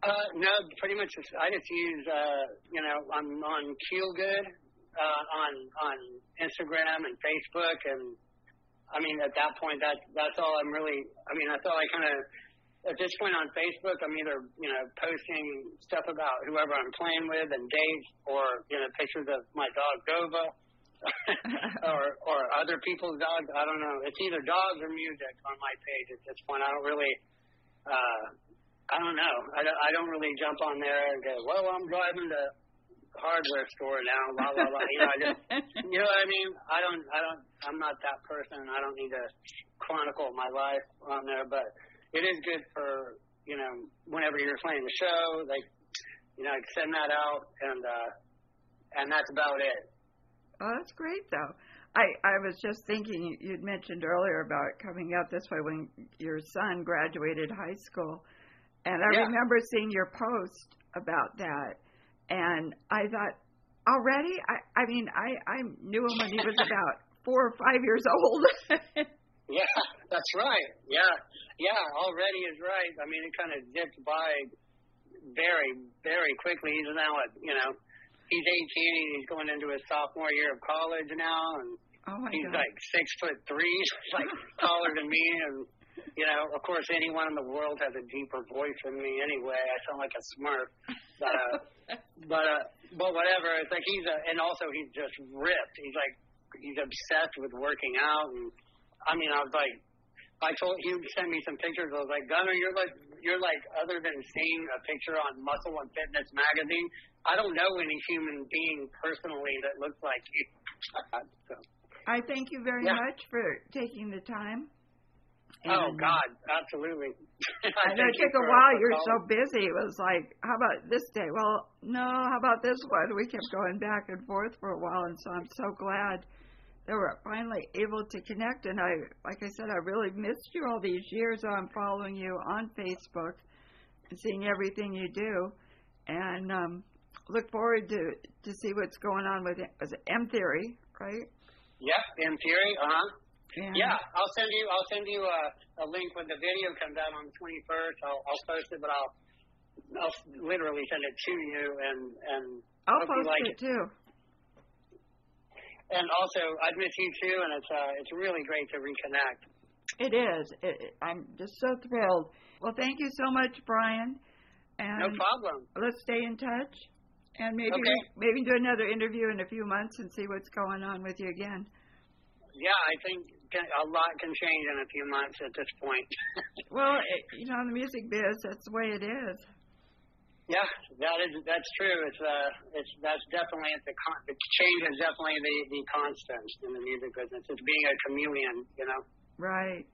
Uh, no, pretty much. Just, I just use, uh, you know, I'm on Feelgood, uh, on on Instagram and Facebook, and I mean, at that point, that that's all I'm really. I mean, that's all I kind of. At this point on Facebook, I'm either you know posting stuff about whoever I'm playing with and dates, or you know pictures of my dog Dova, *laughs* or or other people's dogs. I don't know. It's either dogs or music on my page at this point. I don't really. Uh, I don't know. I don't, I don't really jump on there and go, well, I'm driving to hardware store now, blah blah blah. You know, I just, *laughs* you know what I mean? I don't, I don't, I'm not that person. I don't need to chronicle my life on there, but it is good for you know whenever you're playing the show, like you know, send that out and uh, and that's about it. Oh, that's great though. I I was just thinking you- you'd mentioned earlier about coming out this way when your son graduated high school, And I Yeah. remember seeing your post about that, and I thought, already? I, I mean, I, I knew him when he was *laughs* about four or five years old. *laughs* *laughs* Yeah, that's right. Yeah, yeah. Already is right. I mean, it kind of zipped by very, very quickly. He's now at you know, he's 18 and he's going into his sophomore year of college now, and oh my he's God. like six foot three, *laughs* like taller than me, and you know, of course, anyone in the world has a deeper voice than me. Anyway, I sound like a Smurf, but uh, *laughs* but uh, but whatever. It's like he's a, and also he's just ripped. He's like he's obsessed with working out, and I mean, I was like. I told he sent me some pictures. I was like, Gunner, you're like you're like other than seeing a picture on Muscle and Fitness magazine, I don't know any human being personally that looks like you. *laughs* so, I thank you very Yeah. much for taking the time. oh uh, God, absolutely. *laughs* I know it took a while. You're so busy. It was like, how about this day? Well, no, how about this one? We kept going back and forth for a while, and so I'm so glad that we're finally able to connect. And I, like I said, I really missed you all these years. I'm following you on Facebook and seeing everything you do, and um, look forward to to see what's going on with it M Theory, right? Yeah, M Theory. uh huh. Yeah, I'll send you. I'll send you a, a link when the video comes out on the 21st. I'll, I'll post it, but I'll I'll literally send it to you, and and I'll post like it too. And also, I'd miss you too, and it's uh, it's really great to reconnect. It is. It, it- I'm just so thrilled. Well, thank you so much, Bryan. And No problem. let's stay in touch, and maybe Okay. maybe do another interview in a few months and see what's going on with you again. Yeah, I think a lot can change in a few months at this point. *laughs* Well, it, you know, in the music biz, that's the way it is. Yeah, that is that's true. It's uh, it's that's definitely the con- the change is definitely the the constant in the music business. It's being a chameleon, you know. Right.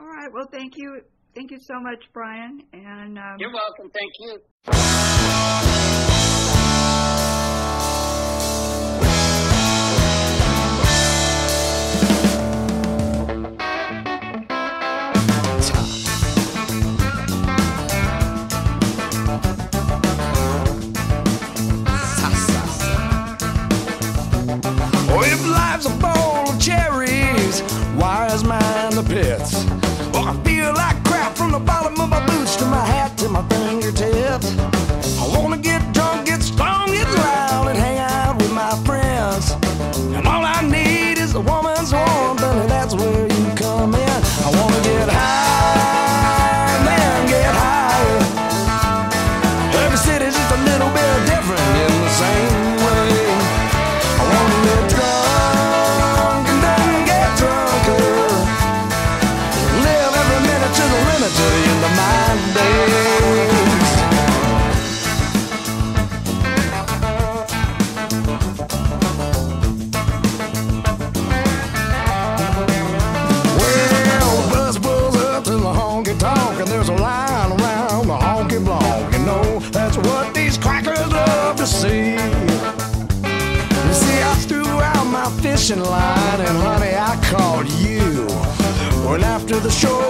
All right. Well, thank you. Thank you so much, Bryan. And um, You're welcome. Thank you.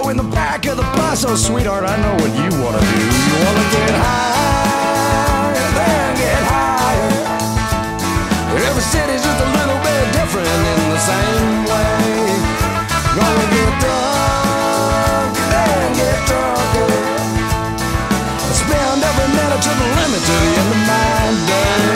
In the back of the bus, oh sweetheart, I know what you wanna do. You wanna get high, then get higher. Every city's just a little bit different in the same way. Gonna get drunk, then get drunker. Spend every minute to the limit to the end of my days.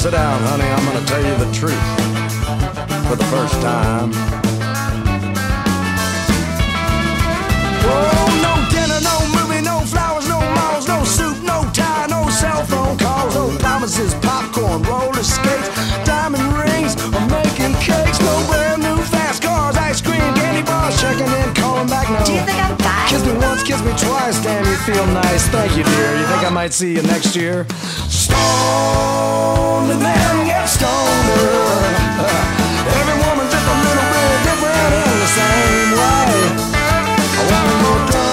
Sit down, honey. I'm gonna tell you the truth for the first time. Oh, no dinner, no movie, no flowers, no models, no soup, no tie, no cell phone calls, no promises, popcorn, roller skates, diamond rings, or making cakes, no brand feel nice. Thank you, dear. You think I might see you next year? Stoned and then get stoner. Uh, every woman's just a little bit different in the same way. I wanna go down.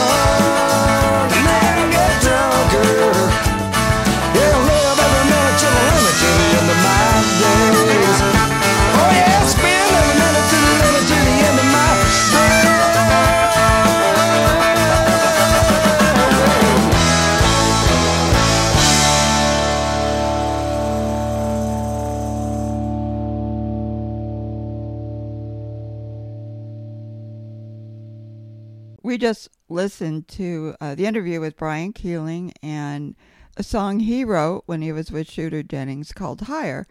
We just listened to uh, the interview with Bryan Keeling and a song he wrote when he was with Shooter Jennings called Higher.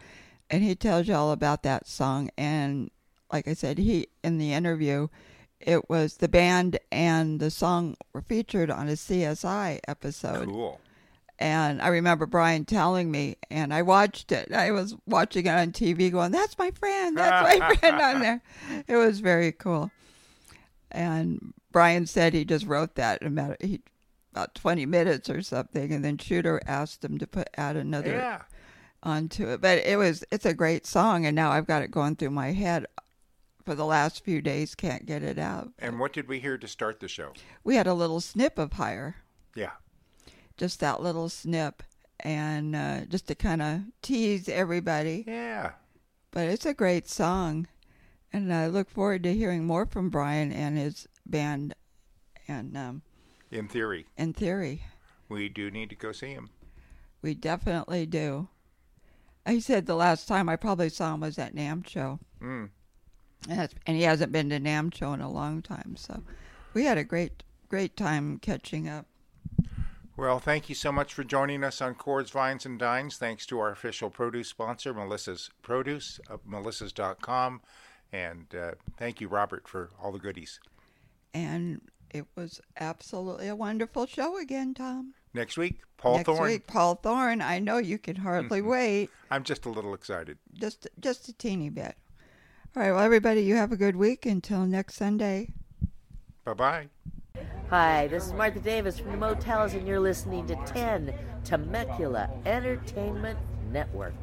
And he tells you all about that song. And like I said, he in the interview, it was the band and the song were featured on a CSI episode. Cool. And I remember Bryan telling me, and I watched it. I was watching it on TV going, That's my friend. That's my *laughs* friend on there. It was very cool. And Bryan said he just wrote that in about, he, about 20 minutes or something. And then Shooter asked him to put add another Yeah. onto it. But it was, it's a great song. And now I've got it going through my head for the last few days. Can't get it out. And what did we hear to start the show? We had a little snip of Higher. Yeah. just that little snip and uh, just to kind of tease everybody. Yeah. But it's a great song, and I look forward to hearing more from Bryan and his band. And um, In theory, in theory, we do need to go see him. we definitely do. He said the last time I probably saw him was at NAMM show, Mm. and, and he hasn't been to NAMM show in a long time. So we had a great, great time catching up. Well, thank you so much for joining us on Chords, Vines, and Dines. Thanks to our official produce sponsor, Melissa's Produce, of melissas.com. And uh, thank you, Robert, for all the goodies. And it was absolutely a wonderful show again, Tom. Next week, Paul Thorn. Next Thorn. week, Paul Thorn. I know you can hardly mm-hmm. wait. I'm just a little excited. Just, just a teeny bit. All right. Well, everybody, you have a good week. Until next Sunday. Bye bye. Hi, this is Martha Davis from the Motels, and you're listening to 10 Temecula Entertainment Network.